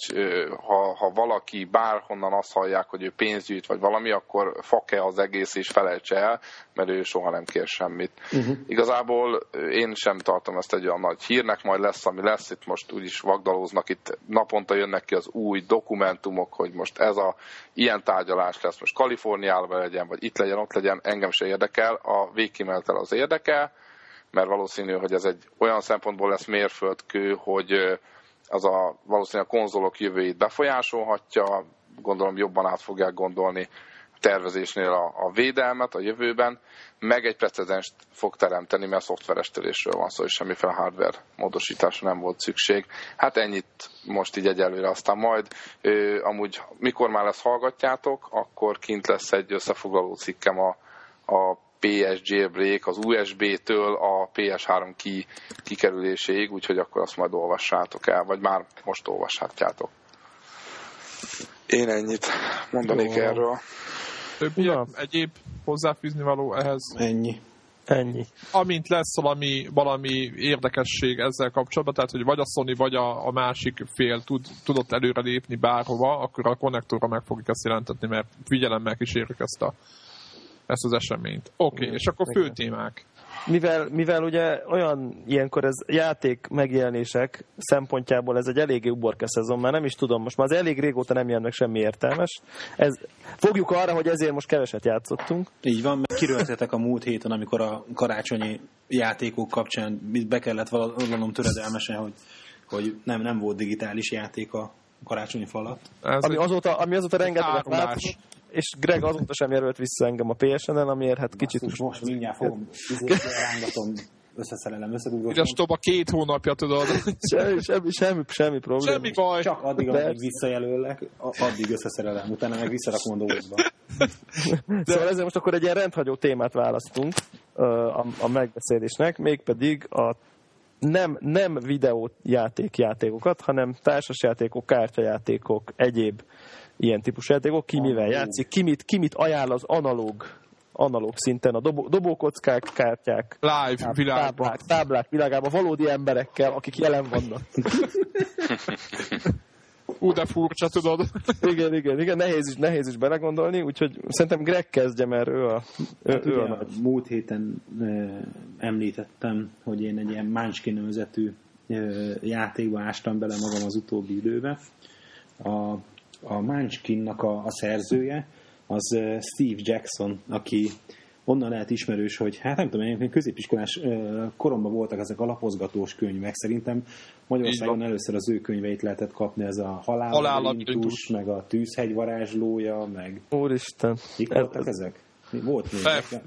ha, ha valaki bárhonnan azt hallják, hogy ő pénzt gyűjt, vagy valami, akkor fake az egész, és felejtse el, mert ő soha nem kér semmit. Uh-huh. Igazából én sem tartom ezt egy olyan nagy hírnek, majd lesz, ami lesz, itt most úgyis vagdalóznak, itt naponta jönnek ki az új dokumentumok, hogy most ez a ilyen tárgyalás lesz, most Kaliforniában legyen, vagy itt legyen, ott legyen, engem se érdekel, a végkimenetel az érdekel, mert valószínű, hogy ez egy olyan szempontból lesz mérföldkő, hogy az a valószínűleg a konzolok jövőjét befolyásolhatja, gondolom jobban át fogják gondolni tervezésnél a, a védelmet a jövőben, meg egy precedenst fog teremteni, mert szoftveres törésről van szó, és semmiféle hardware módosításra nem volt szükség. Hát ennyit most így egyelőre, aztán majd ö, amúgy mikor már lesz hallgatjátok, akkor kint lesz egy összefoglaló cikkem a, a PS jailbreak az USB-től a PS3 ki, kikerüléséig, úgyhogy akkor azt majd olvassátok el, vagy már most olvashatjátok. Én ennyit mondanék Jó. erről. Többi Na. egyéb hozzáfűzni való ehhez? Ennyi. Ennyi. amint lesz valami, valami érdekesség ezzel kapcsolatban, tehát hogy vagy a Sony, vagy a, a másik fél tud, tudott előre lépni bárhova, akkor a konnektorra meg fogjuk ezt jelentetni, mert figyelemmel kísérjük ezt, a, ezt az eseményt. Oké, okay, és akkor fő témák. Mivel, mivel ugye olyan ilyenkor ez játék megjelenések szempontjából ez egy eléggé uborka szezon, már nem is tudom, most már az elég régóta nem jön meg semmi értelmes. Ez, fogjuk arra, hogy ezért most keveset játszottunk. Így van, mert kiröltetek a múlt héten, amikor a karácsonyi játékok kapcsán be kellett vallanom töredelmesen, hogy, hogy nem, nem volt digitális játék a karácsonyi falat. Ez ami, azóta, ami azóta rengeteget változott, és Greg azóta sem jelölt vissza engem a PSN-en, amiért hát kicsit... Most, most mindjárt fogom, rángatom, összeszerelem, összedugom. Üres a két hónapja, tudod. semmi, semmi, semmi, semmi probléma. Semmi baj. Csak addig, amíg visszajelöllek, addig összeszerelem, utána meg visszarakom a dobozba. De... Szóval ezért most akkor egy ilyen rendhagyó témát választunk a, a megbeszélésnek, mégpedig a nem, nem videójáték játékokat, hanem társasjátékok, kártyajátékok, egyéb ilyen típusú játékok, ki mivel játszik, ki mit, ki mit ajánl az analóg analóg szinten a dobó, dobókockák, kártyák, live táb, világban. Táblák, táblák világában, valódi emberekkel, akik jelen vannak. Ú, de furcsa, tudod. igen, igen, igen, nehéz is, nehéz is belegondolni, úgyhogy szerintem Greg kezdje, mert ő a, ő, hát ő a nagy. Múlt héten e, említettem, hogy én egy ilyen Munchkin nevezetű játékba ástam bele magam az utóbbi időbe. A a Munchkinnak a, a szerzője, az Steve Jackson, aki onnan lehet ismerős, hogy hát nem tudom, én középiskolás koromban voltak ezek a lapozgatós könyvek. Szerintem Magyarországon először az ő könyveit lehetett kapni, ez a halállalintus, meg a tűzhegy varázslója, meg... Úristen! Mik voltak ez, ezek? Volt még.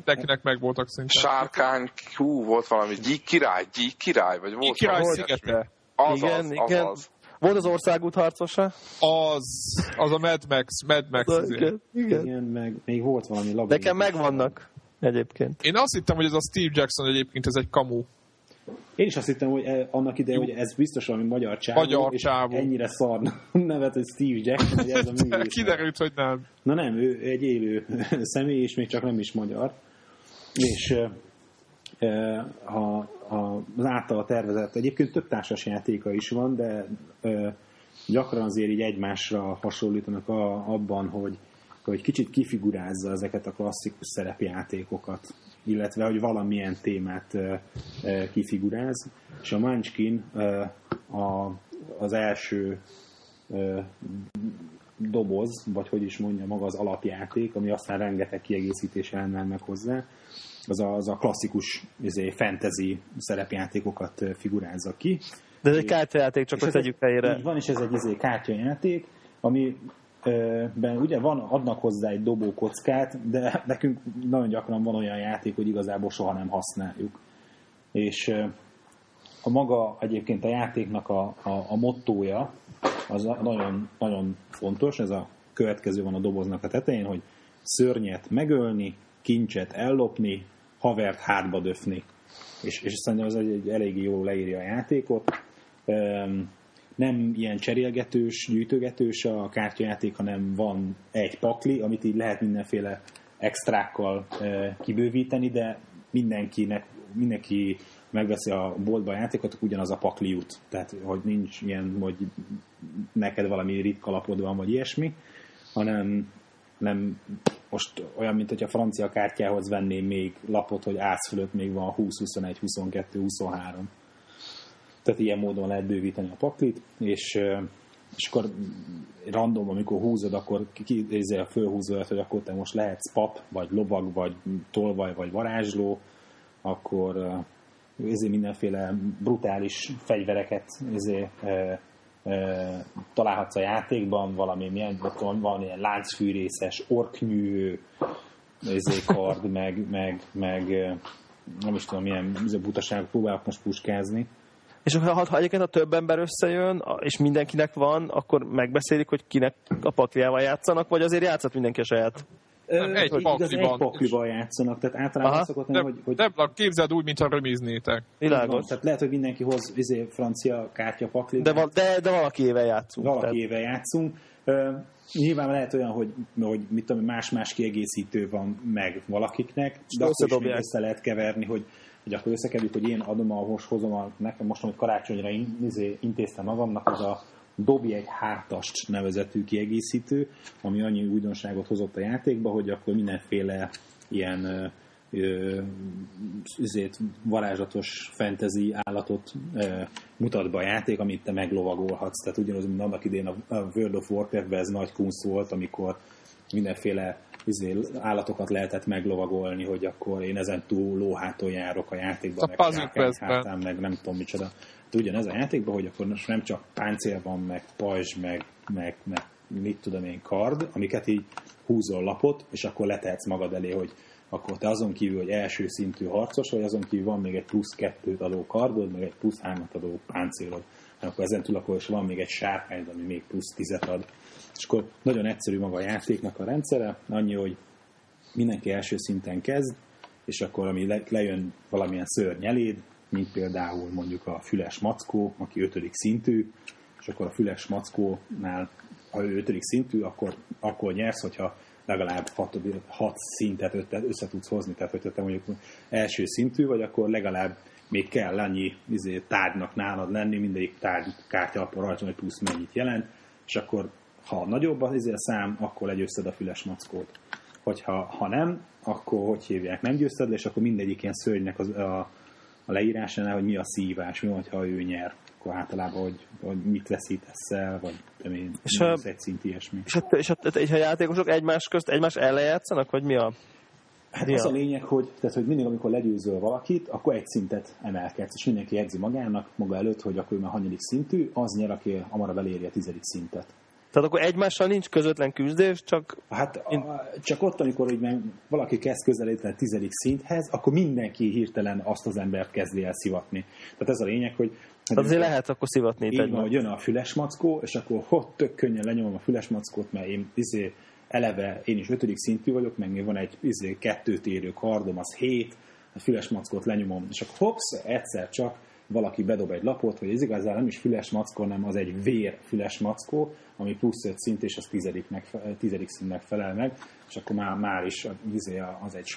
Nekinek meg voltak szinte. Sárkány, hú, volt valami, gyík király, gyík király, vagy volt gyík király szigete. Az, igen, az, igen. Az. Volt az országút harcosa? Az, az a Mad Max, Mad Max. Az, igen, igen. igen, meg még volt valami labirint. Nekem megvannak egyébként. Én azt hittem, hogy ez a Steve Jackson egyébként ez egy kamu. Én is azt hittem, hogy e, annak ide, hogy ez biztos valami magyar csávó, magyar és csávó. ennyire szar nevet, hogy Steve Jackson, hogy ez a művész. Kiderült, hogy nem. Na nem, ő egy élő személy, és még csak nem is magyar. És ha az általa tervezett, egyébként több társas játéka is van, de gyakran azért így egymásra hasonlítanak a, abban, hogy, hogy kicsit kifigurázza ezeket a klasszikus szerepjátékokat, illetve hogy valamilyen témát kifiguráz. És a Munchkin a, az első doboz, vagy hogy is mondja maga az alapjáték, ami aztán rengeteg kiegészítés elmel meg hozzá, az a, az a klasszikus izé, fantasy szerepjátékokat figurázza ki. De ez egy kártyajáték, csak hogy tegyük helyére. Így van, és ez egy izé, kártyajáték, ami ben ugye van, adnak hozzá egy dobókockát, de nekünk nagyon gyakran van olyan játék, hogy igazából soha nem használjuk. És a maga egyébként a játéknak a, a, a mottója az nagyon, nagyon fontos, ez a következő van a doboznak a tetején, hogy szörnyet megölni, kincset ellopni, havert hátba döfni. És, és szerintem ez egy, egy eléggé jól leírja a játékot. Nem ilyen cserélgetős, gyűjtögetős a kártyajáték, hanem van egy pakli, amit így lehet mindenféle extrákkal kibővíteni, de mindenkinek, mindenki megveszi a boltba a játékot, ugyanaz a pakli jut. Tehát, hogy nincs ilyen, hogy neked valami ritka lapod van, vagy ilyesmi, hanem nem most olyan, mint hogy a francia kártyához venném még lapot, hogy ász fölött még van 20, 21, 22, 23. Tehát ilyen módon lehet bővíteni a paklit, és, és akkor random, amikor húzod, akkor a fölhúzod, hogy akkor te most lehetsz pap, vagy lovag, vagy tolvaj, vagy varázsló, akkor ezért mindenféle brutális fegyvereket ezért, találhatsz a játékban, valami milyen, van ilyen láncfűrészes, orknyű, kard, meg, meg, meg nem is tudom, milyen butaság próbálok most puskázni. És ha, ha egyébként a több ember összejön, és mindenkinek van, akkor megbeszélik, hogy kinek a pakliával játszanak, vagy azért játszhat mindenki a saját Nem, egy igaz, pakliban. egy pakliban játszanak, tehát általában Aha. azt szokott lenni, hogy, hogy de, képzeld úgy, mintha römiznétek. Világos. tehát lehet, hogy mindenki hoz izé, francia kártya paklit, De, val- de, de valaki éve játszunk. valaki tehát- éve játszunk. Nyilván lehet olyan, hogy, hogy mit tudom, más-más kiegészítő van meg valakiknek, de akkor is még össze lehet keverni, hogy, hogy akkor összekeverjük, hogy én adom a most hozom a, nekem most, hogy karácsonyra in, izé, intéztem magamnak, az a dobj egy hátast nevezetű kiegészítő, ami annyi újdonságot hozott a játékba, hogy akkor mindenféle ilyen üzét, varázslatos fantasy állatot ö, mutat be a játék, amit te meglovagolhatsz. Tehát ugyanaz, mint annak idén a World of Warcraft-ben ez nagy kunsz volt, amikor mindenféle izé, állatokat lehetett meglovagolni, hogy akkor én ezen túl lóháton járok a játékban, A meg hátán, meg nem tudom micsoda. Ugyanez a játékban, hogy akkor most nem csak páncél van, meg pajzs, meg, meg, meg mit tudom én, kard, amiket így húzol lapot, és akkor letehetsz magad elé, hogy akkor te azon kívül, hogy első szintű harcos vagy, azon kívül van még egy plusz kettőt adó kardod, meg egy plusz hármat adó páncélod. Akkor ezen túl akkor is van még egy sárkány, ami még plusz tizet ad. És akkor nagyon egyszerű maga a játéknak a rendszere, annyi, hogy mindenki első szinten kezd, és akkor ami le, lejön valamilyen szörny eléd, mint például mondjuk a füles mackó, aki ötödik szintű, és akkor a füles mackónál, ha ő ötödik szintű, akkor, akkor nyersz, hogyha legalább hat, hat szintet ötte- össze tudsz hozni, tehát hogyha te mondjuk első szintű vagy, akkor legalább még kell annyi izé, tárgynak nálad lenni, mindegyik tárgy kártya akkor rajta, hogy plusz mennyit jelent, és akkor ha nagyobb az izé a szám, akkor legyőzted a füles mackót. Hogyha ha nem, akkor hogy hívják, nem győzted le, és akkor mindegyik ilyen szörnynek az, a, a leírásánál, hogy mi a szívás, mi van, ha ő nyer. Akkor általában, hogy, hogy mit veszítesz el, vagy nem én, És és a- egy szint ilyesmi. És, a, és, a, és a játékosok egymás közt egymás ellen játszanak, vagy mi a... Hát Ja. az a lényeg, hogy, tehát, hogy mindig, amikor legyőzöl valakit, akkor egy szintet emelkedsz, és mindenki jegyzi magának, maga előtt, hogy akkor ő már hanyadik szintű, az nyer, aki hamarabb eléri a tizedik szintet. Tehát akkor egymással nincs közvetlen küzdés, csak Hát a, csak ott, amikor hogy meg valaki kezd közelíteni a tizedik szinthez, akkor mindenki hirtelen azt az embert kezdi el szivatni. Tehát ez a lényeg, hogy tehát azért lehet akkor szivatni így van, hogy jön a füles mackó, és akkor hot, tök könnyen lenyomom a füles mackót, mert én izé, eleve én is ötödik szintű vagyok, meg még van egy izé, kettőt érő kardom, az hét, a füles mackót lenyomom, és akkor hopsz, egyszer csak valaki bedob egy lapot, hogy ez igazán nem is füles mackó, hanem az egy vér füles mackó, ami plusz öt szint, és az tizediknek, tizedik szintnek felel meg, és akkor már, már is az, az egy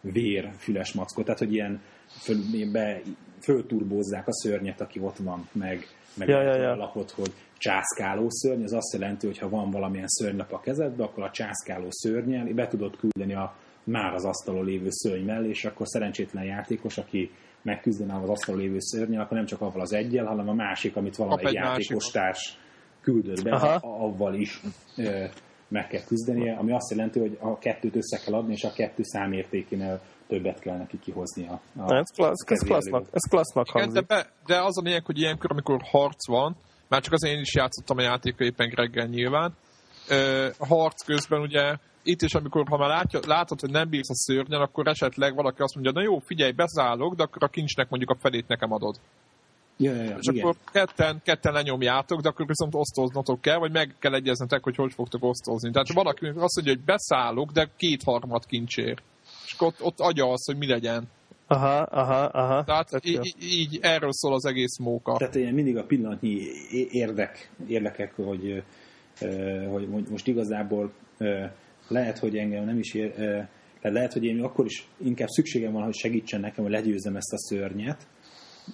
vér füles mackó, tehát hogy ilyen föl, be, fölturbózzák a szörnyet, aki ott van, meg, meg Ja, ja, ja. a lapot, hogy császkáló szörny, az azt jelenti, hogy ha van valamilyen szörnylap a kezedbe, akkor a császkáló szörnyel be tudod küldeni a már az asztalon lévő szörny mellé, és akkor szerencsétlen játékos, aki megküzdene az asztalon lévő szörnyel, akkor nem csak avval az egyel, hanem a másik, amit valamelyik egy játékos másikat. társ küldött be, Aha. avval is ö, meg kell küzdenie, ami azt jelenti, hogy a kettőt össze kell adni, és a kettő számértékénél többet kell neki kihoznia. A, ez, klassz, ez, klassznak, ez klassznak Igen, de, hangzik. be, de az a lényeg, hogy ilyenkor, amikor harc van, már csak azért én is játszottam a játékot éppen reggel nyilván, ö, harc közben ugye itt is, amikor ha már látja, látod, hogy nem bírsz a szörnyen, akkor esetleg valaki azt mondja, na jó, figyelj, beszállok, de akkor a kincsnek mondjuk a felét nekem adod. Ja, ja, ja, És igen. akkor ketten, ketten lenyomjátok, de akkor viszont osztoznotok kell, vagy meg kell egyeznetek, hogy hogy fogtok osztozni. Tehát valaki azt mondja, hogy beszállok, de kétharmad kincsér. És akkor ott, ott agya az, hogy mi legyen. Aha, aha, aha. Tehát Tök jó. így, így erről szól az egész móka. Tehát ilyen mindig a pillanatnyi érdek, érdekek, hogy, hogy mo- most igazából lehet, hogy engem nem is ér, tehát lehet, hogy én akkor is inkább szükségem van, hogy segítsen nekem, hogy legyőzzem ezt a szörnyet,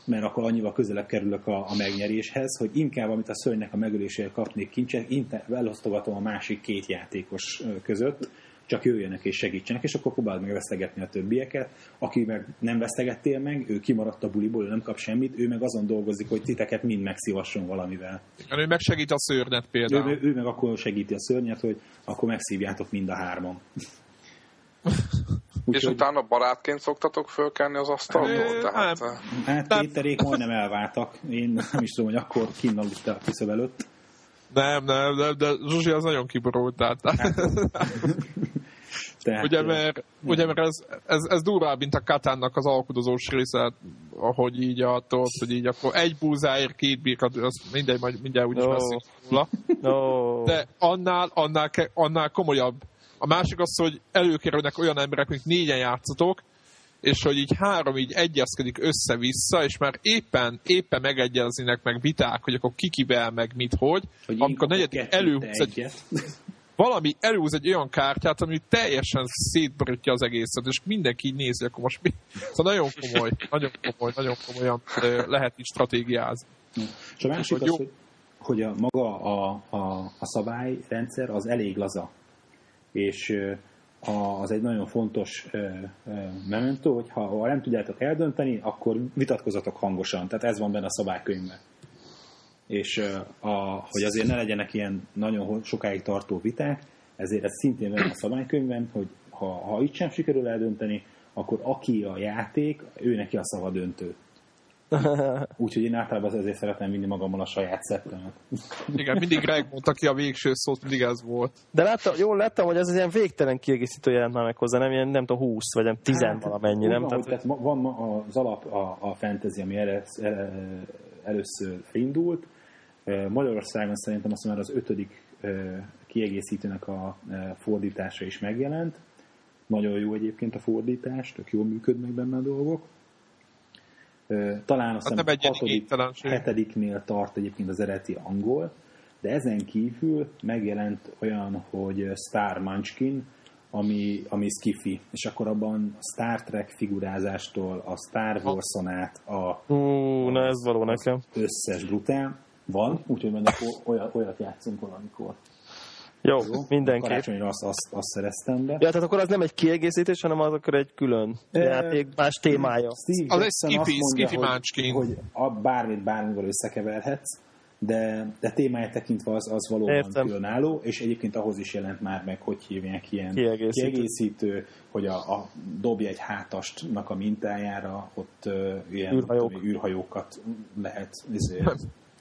mert akkor annyival közelebb kerülök a, a megnyeréshez, hogy inkább, amit a szörnynek a megölésére kapnék kincset, elosztogatom a másik két játékos között, csak jöjjenek és segítsenek, és akkor próbáld meg vesztegetni a többieket. Aki meg nem vesztegettél meg, ő kimaradt a buliból, ő nem kap semmit, ő meg azon dolgozik, hogy titeket mind megszívasson valamivel. Igen, ő megsegít a szörnyet Ő, például. ő, ő meg akkor segíti a szörnyet, hogy akkor megszívjátok mind a hárman. És utána barátként szoktatok fölkenni az asztaltól? Ö, Tehát, eh, Hát Nem. Péterék majdnem elváltak. Én nem is tudom, hogy akkor kinn aludt a küszöb előtt. Nem, nem, nem, de Zsuzsi az nagyon kiborult. Tehát, Tehát, ugye, mert, ugye, mert ez, ez, ez durvább, mint a Katánnak az alkudozós része, ahogy így a tudod, hogy így akkor egy búzáért két birkat, az mindegy, majd mindjárt úgyis oh. beszélünk. No. De annál, annál, annál komolyabb A másik az, hogy előkerülnek olyan emberek, mint négyen játszatok, és hogy így három így egyezkedik össze-vissza, és már éppen, éppen megegyeznének meg viták, hogy akkor ki kivel, meg mit, hogy, Hogy amikor negyedik előhúz egy. Valami előhúz egy olyan kártyát, ami teljesen szétborítja az egészet, és mindenki így nézi, akkor most mi? Szóval nagyon komoly, nagyon komoly, nagyon komolyan lehet így stratégiázni. És a másik Hogy az, jó. hogy, hogy a maga a, a, a szabályrendszer az elég laza. És az egy nagyon fontos memento, hogy ha, ha nem tudjátok eldönteni, akkor vitatkozatok hangosan. Tehát ez van benne a szabálykönyvben. És a, hogy azért ne legyenek ilyen nagyon sokáig tartó viták, ezért ez szintén benne a szabálykönyvben, hogy ha, ha itt sem sikerül eldönteni, akkor aki a játék, ő neki a szava döntő. Úgyhogy én általában ezért szeretem vinni magammal a saját szettemet. Igen, mindig Greg mondta ki a végső szót, mindig ez volt. De látta, jól láttam, hogy ez az ilyen végtelen kiegészítő jelent már meg hozzá, nem ilyen, nem tudom, 20 vagy nem 10 Hát, valamennyi, nem? Van, Tehát, hogy, tehát ma- van az alap, a, a fantasy, ami elősz, el- először indult. Magyarországon szerintem azt már az ötödik kiegészítőnek a fordítása is megjelent. Nagyon jó egyébként a fordítás, tök jól működnek benne a dolgok. Talán azt Hát hiszem ilyen hatodik, hetediknél tart egyébként az eredeti angol, de ezen kívül megjelent olyan, hogy Star Munchkin, ami, ami skifi, és akkor abban a Star Trek figurázástól a Star Wars-on át a Ú, na ez való nekem. összes brutál van, úgyhogy akkor olyat, olyat játszunk valamikor. Jó, Jó? mindenképp. Karácsonyra azt, azt, azt szereztem be. Ja, tehát akkor az nem egy kiegészítés, hanem az akkor egy külön Ö, játék, más témája. Steve Az egy mondja, skifi hogy, hogy a bármit bármivel összekeverhetsz, de, de témáját tekintve az, az valóban Értem. különálló, és egyébként ahhoz is jelent már meg, hogy hívják ilyen Kiegészítő. kiegészítő hogy a, a dobj egy hátastnak a mintájára, ott uh, ilyen Űrhajók. tudom, űrhajókat lehet izé,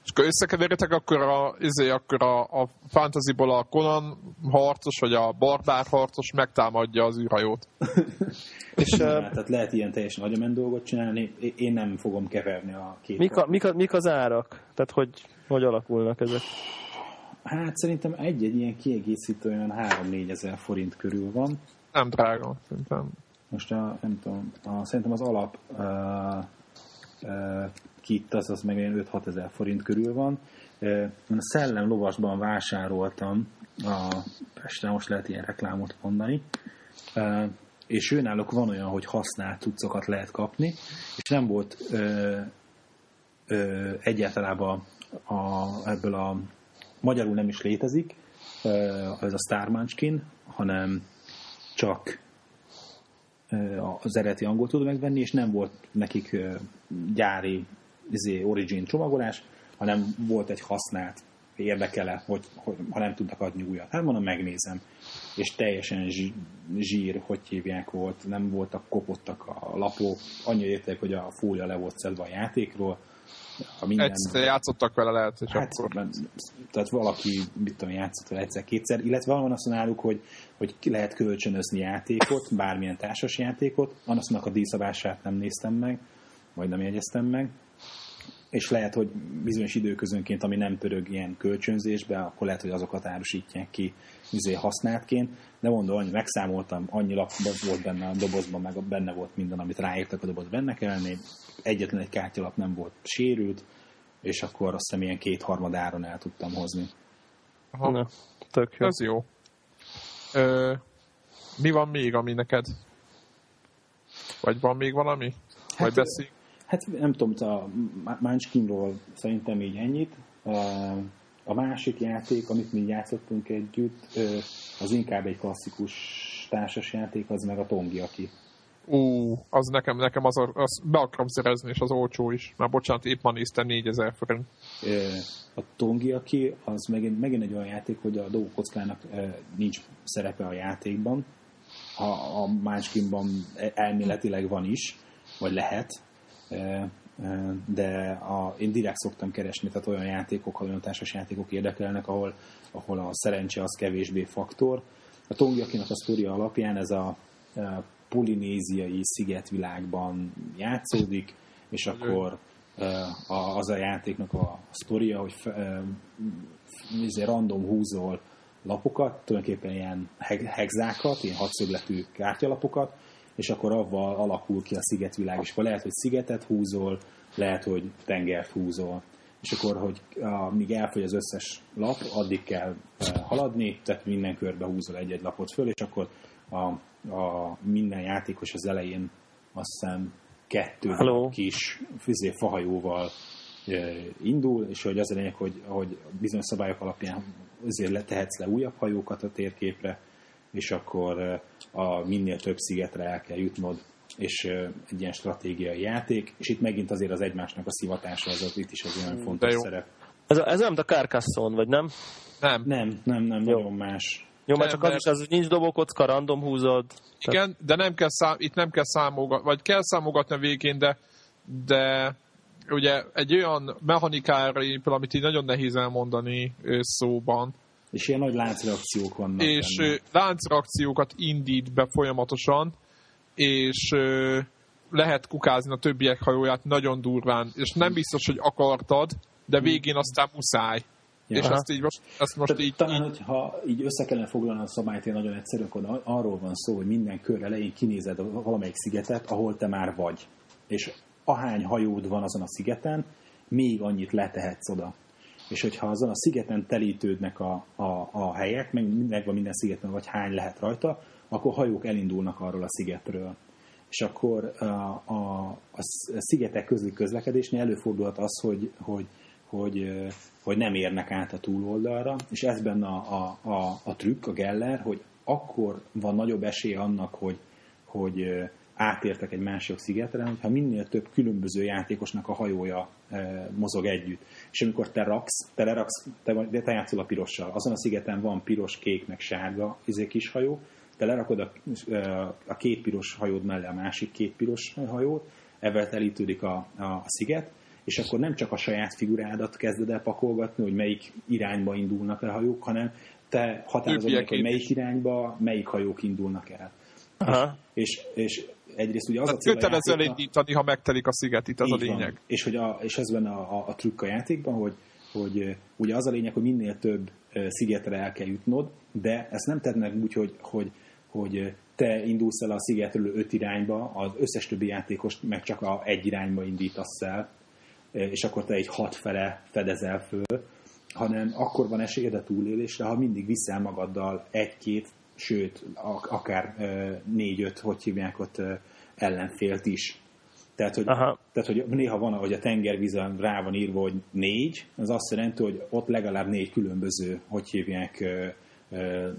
És akkor összekeveritek, akkor a, izé, akkor a, a fantasyból a Conan harcos, vagy a barbár harcos megtámadja az űrhajót. És Ja, tehát lehet ilyen teljesen agyamen dolgot csinálni. Én nem fogom keverni a két mik, a, mik, a, mik az árak? Tehát hogy, hogy alakulnak ezek? Hát szerintem egy-egy ilyen kiegészítő olyan 3-4 ezer forint körül van. Nem drága, szerintem. Most a, nem tudom, a, szerintem az alap uh, kit az, az meg olyan 5-6 ezer forint körül van. Én a Szellem lovasban vásároltam a Pesten, most lehet ilyen reklámot mondani. És őnáluk van olyan, hogy használt cuccokat lehet kapni, és nem volt ö, ö, egyáltalában a, ebből a magyarul nem is létezik, ö, ez a Star Munchkin, hanem csak az eredeti angol tud megvenni, és nem volt nekik gyári izé, origin csomagolás, hanem volt egy használt érdekele, hogy, hogy ha nem tudnak adni újat. Hát mondom, megnézem. És teljesen zsí- zsír, hogy hívják volt, nem voltak kopottak a lapok, annyi érték, hogy a fólia le volt szedve a játékról, a minden... Egyszer játszottak vele lehet, és Hát, akkor... nem- tehát valaki, mit tudom, játszott vele egyszer-kétszer, illetve van azt náluk, hogy, hogy ki lehet kölcsönözni játékot, bármilyen társas játékot, annak a díjszabását nem néztem meg, vagy nem jegyeztem meg, és lehet, hogy bizonyos időközönként, ami nem pörög ilyen kölcsönzésbe, akkor lehet, hogy azokat árusítják ki izé használtként, de mondom, annyi megszámoltam, annyi lap volt benne a dobozban, meg benne volt minden, amit ráírtak a doboz benne kell lenni, egyetlen egy kártyalap nem volt sérült, és akkor azt hiszem ilyen kétharmad áron el tudtam hozni. Aha, Na, tök jó. ez jó. Ö, mi van még, ami neked? Vagy van még valami? Vagy Hát, beszél? Hát nem tudom, a Munchkinról szerintem így ennyit. A másik játék, amit mi játszottunk együtt, az inkább egy klasszikus társas játék, az meg a Tongiaki. Ú, az nekem, nekem az, az be akarom szerezni, és az olcsó is. Már bocsánat, épp ma néztem 4000 forint. A Tongiaki az megint, megint egy olyan játék, hogy a dobókockának ö, nincs szerepe a játékban. A, a Munchkinban elméletileg van is, vagy lehet, de a, én direkt szoktam keresni, tehát olyan játékok, olyan társas játékok érdekelnek, ahol, ahol a szerencse az kevésbé faktor. A Tongiakinak a sztoria alapján ez a, a polinéziai szigetvilágban játszódik, és akkor a, az a játéknak a sztoria, hogy izé random húzol lapokat, tulajdonképpen ilyen hegzákat, ilyen hatszögletű kártyalapokat, és akkor avval alakul ki a szigetvilág, és akkor lehet, hogy szigetet húzol, lehet, hogy tengert húzol. És akkor, hogy míg elfogy az összes lap, addig kell haladni, tehát minden körbe húzol egy-egy lapot föl, és akkor a, a minden játékos az elején azt hiszem kettő Hello. kis fizé fahajóval indul, és hogy az a lényeg, hogy, hogy bizonyos szabályok alapján azért letehetsz le újabb hajókat a térképre, és akkor a minél több szigetre el kell jutnod, és egy ilyen stratégiai játék, és itt megint azért az egymásnak a szivatása az, az itt is az olyan fontos szerep. Ez, ez nem a Carcassonne, vagy nem? Nem. Nem, nem, nem, Jó. nagyon más. Jó, mert csak az is az, hogy nincs dobókocka, random húzod. Igen, tehát... de nem kell szám, itt nem kell számogatni, vagy kell számogatni a végén, de, de ugye egy olyan mechanikára épül, amit így nagyon nehéz elmondani szóban. És ilyen nagy láncreakciók vannak. És benne. láncreakciókat indít be folyamatosan, és lehet kukázni a többiek hajóját nagyon durván, és nem biztos, hogy akartad, de végén aztán muszáj. Ja. És ezt így most, ezt most így, Talán, így... hogyha így össze kellene foglalni a szabályt, én nagyon egyszerű, akkor arról van szó, hogy minden kör elején kinézed valamelyik szigetet, ahol te már vagy. És ahány hajód van azon a szigeten, még annyit letehetsz oda. És hogyha azon a szigeten telítődnek a, a, a helyek, meg megvan minden szigeten, vagy hány lehet rajta, akkor hajók elindulnak arról a szigetről. És akkor a, a, a szigetek közli közlekedésnél előfordulhat az, hogy, hogy, hogy, hogy nem érnek át a túloldalra, és ez benne a, a, a, a trükk, a geller, hogy akkor van nagyobb esély annak, hogy, hogy átértek egy másik szigetre, hogyha minél több különböző játékosnak a hajója mozog együtt. És amikor te raksz, te leraksz, te, te játszol a pirossal, azon a szigeten van piros, kék, meg sárga izé kis hajó, te lerakod a, a két piros hajód mellé a másik két piros hajót, ebben telítődik a, a sziget, és akkor nem csak a saját figurádat kezded el pakolgatni, hogy melyik irányba indulnak el a hajók, hanem te határozod meg, hogy melyik irányba melyik hajók indulnak el. Aha. És, és egyrészt ugye az Tehát a cél kötelező a elindítani, ha megtelik a sziget, itt az a lényeg. Van. És, hogy a, és ez benne a, a, a trükk a játékban, hogy, hogy ugye az a lényeg, hogy minél több szigetre el kell jutnod, de ezt nem tennek úgy, hogy, hogy, hogy te indulsz el a szigetről öt irányba, az összes többi játékos meg csak a egy irányba indítasz el, és akkor te egy hat fele fedezel föl, hanem akkor van esélyed a túlélésre, ha mindig viszel magaddal egy-két sőt, akár négy-öt, hogy hívják ott ellenfélt is. Tehát hogy, tehát, hogy néha van, hogy a tengervízen rá van írva, hogy négy, az azt jelenti, hogy ott legalább négy különböző, hogy hívják,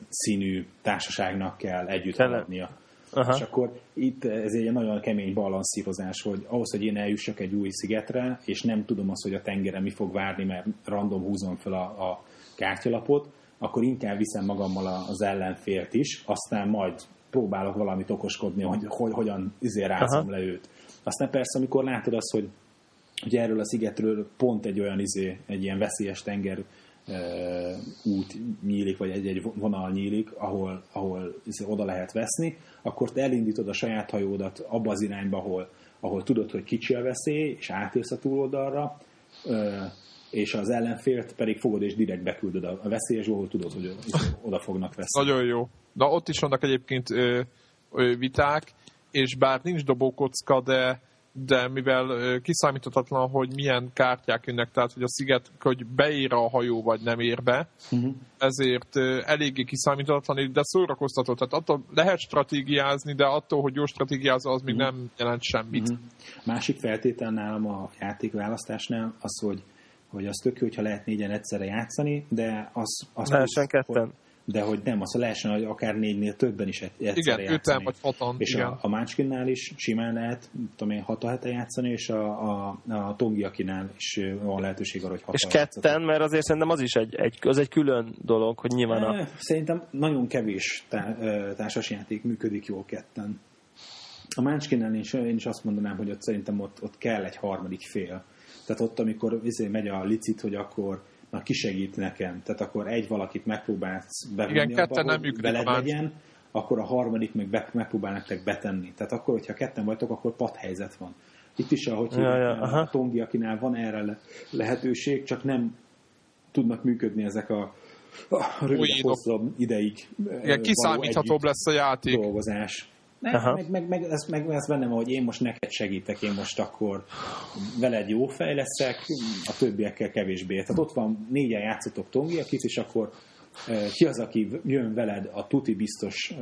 színű társaságnak kell együtt haladnia. Aha. És akkor itt ez egy nagyon kemény balanszírozás, hogy ahhoz, hogy én eljussak egy új szigetre, és nem tudom azt, hogy a tengeren mi fog várni, mert random húzom fel a, a kártyalapot, akkor inkább viszem magammal az ellenfélt is, aztán majd próbálok valamit okoskodni, hogy, hogy hogyan izé rázom le őt. Aztán persze, amikor látod azt, hogy, hogy erről a szigetről pont egy olyan izé, egy ilyen veszélyes tenger e, út nyílik, vagy egy-egy vonal nyílik, ahol, ahol izé, oda lehet veszni, akkor te elindítod a saját hajódat abba az irányba, ahol, ahol tudod, hogy kicsi a veszély, és átérsz a túloldalra, e, és az ellenfélt pedig fogod és direkt beküldöd a veszélyes, ahol tudod, hogy oda fognak veszni. Nagyon jó. Na ott is vannak egyébként ö, ö, viták, és bár nincs dobókocka, de de mivel kiszámíthatatlan, hogy milyen kártyák jönnek, tehát hogy a sziget, hogy beér a hajó, vagy nem ér be, uh-huh. ezért eléggé kiszámíthatatlan, de szórakoztató. Tehát attól lehet stratégiázni, de attól, hogy jó stratégiázza, az még uh-huh. nem jelent semmit. Uh-huh. Másik feltétel nálam a játékválasztásnál az, hogy hogy az tök jó, hogyha lehet négyen egyszerre játszani, de az... az lehessen ketten. Hogy, de hogy nem, az lehessen, hogy akár négynél többen is egyszerre igen, játszani. Igen, vagy hatan. És igen. a, a Mácskinnál is simán lehet, tudom én, hat a hete játszani, és a, a, a Tongiakinál is van lehetőség arra, hogy hat És ketten, játszani. mert azért szerintem az is egy, egy, az egy külön dolog, hogy nyilván a... Szerintem nagyon kevés tá, társasjáték működik jól ketten. A Mácskinnál én, én is azt mondanám, hogy ott szerintem ott, ott kell egy harmadik fél tehát ott, amikor izé megy a licit, hogy akkor na kisegít nekem, tehát akkor egy valakit megpróbálsz bevonni Igen, abba, nem hogy veled legyen, akkor a harmadik meg be, megpróbál nektek betenni. Tehát akkor, hogyha ketten vagytok, akkor padhelyzet van. Itt is, ahogy ja, ja, a Tongi, akinál van erre lehetőség, csak nem tudnak működni ezek a rövidebb, Újító. hosszabb ideig Igen, kiszámíthatóbb lesz a játék. dolgozás. Nem, meg, meg, meg, ez, meg ez bennem, hogy én most neked segítek, én most akkor veled jó fej leszek, a többiekkel kevésbé. Tehát ott van négyen játszotok Tongi, akit, és akkor ki az, aki jön veled a tuti biztos,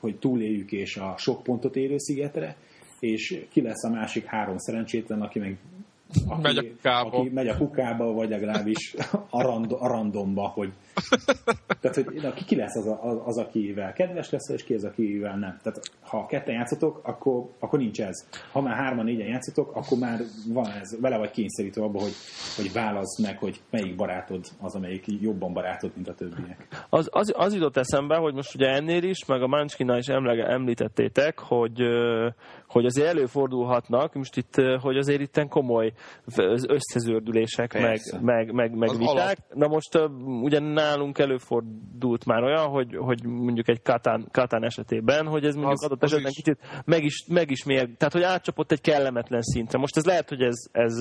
hogy túléljük és a sok pontot érő szigetre, és ki lesz a másik három szerencsétlen, aki meg aki, Megy a kukába. aki megy a kukába, vagy legalábbis a, rand, a randomba, hogy tehát, hogy na, ki, ki lesz az, a, az, az, akivel kedves lesz, és ki az, akivel nem. Tehát, ha ketten játszotok, akkor, akkor nincs ez. Ha már hárman, négyen játszotok, akkor már van ez, vele vagy kényszerítve abba, hogy, hogy válaszd meg, hogy melyik barátod az, amelyik jobban barátod, mint a többiek. Az, az, az jutott eszembe, hogy most ugye ennél is, meg a Munchkinnál is emlege, említettétek, hogy, hogy azért előfordulhatnak, most itt, hogy azért itt komoly összezördülések, meg, Persze. meg, meg, meg Az viták. alap. Na most ugye nálunk előfordult már olyan, hogy, hogy mondjuk egy Katán, Katán esetében, hogy ez mondjuk Az- adott esetben is. kicsit meg is, meg is mér, tehát hogy átcsapott egy kellemetlen szintre. Most ez lehet, hogy ez, ez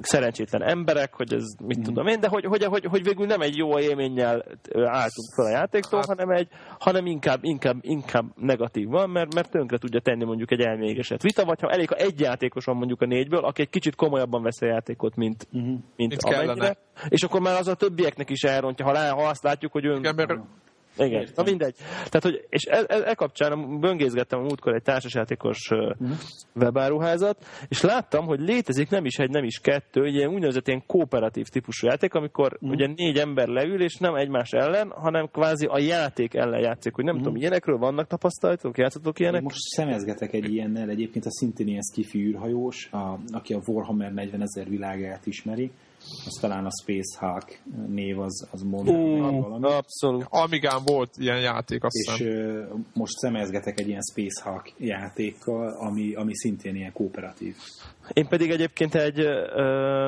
szerencsétlen emberek, hogy ez mit Mhm. tudom én, de hogy, hogy, hogy, hogy végül nem egy jó élménnyel álltunk fel a játéktól, Hát- hanem, egy, hanem inkább, inkább, inkább negatív van, mert, mert tönkre tudja tenni mondjuk egy elmégeset vita, vagy ha elég, ha egy játékos van mondjuk a négyből, aki egy kicsit komolyabban vesz a játékot, mint, Uh-huh. mint, Mint amennyire, kellene. és akkor már az a többieknek is elrontja, ha, lá, ha azt látjuk, hogy ön... Igen, mert Igen, Értem. na mindegy. Tehát, hogy, és e, e, e kapcsán böngészgettem a múltkor egy társasjátékos uh webáruházat, és láttam, hogy létezik nem is egy, nem is kettő, egy ilyen úgynevezett ilyen kooperatív típusú játék, amikor ugye négy ember leül, és nem egymás ellen, hanem kvázi a játék ellen játszik, hogy nem tudom, ilyenekről vannak tapasztalatok, játszotok ilyenek? Most szemezgetek egy ilyennel, egyébként a szintén ilyen skifi űrhajós, a, aki a Warhammer 40 ezer világát ismeri, az talán a Space Hulk név az, az mond Ú, valami. abszolút. Amigán volt ilyen játék, azt És ö, most szemezgetek egy ilyen Space Hulk játékkal, ami, ami szintén ilyen kooperatív. Én pedig egyébként egy ö,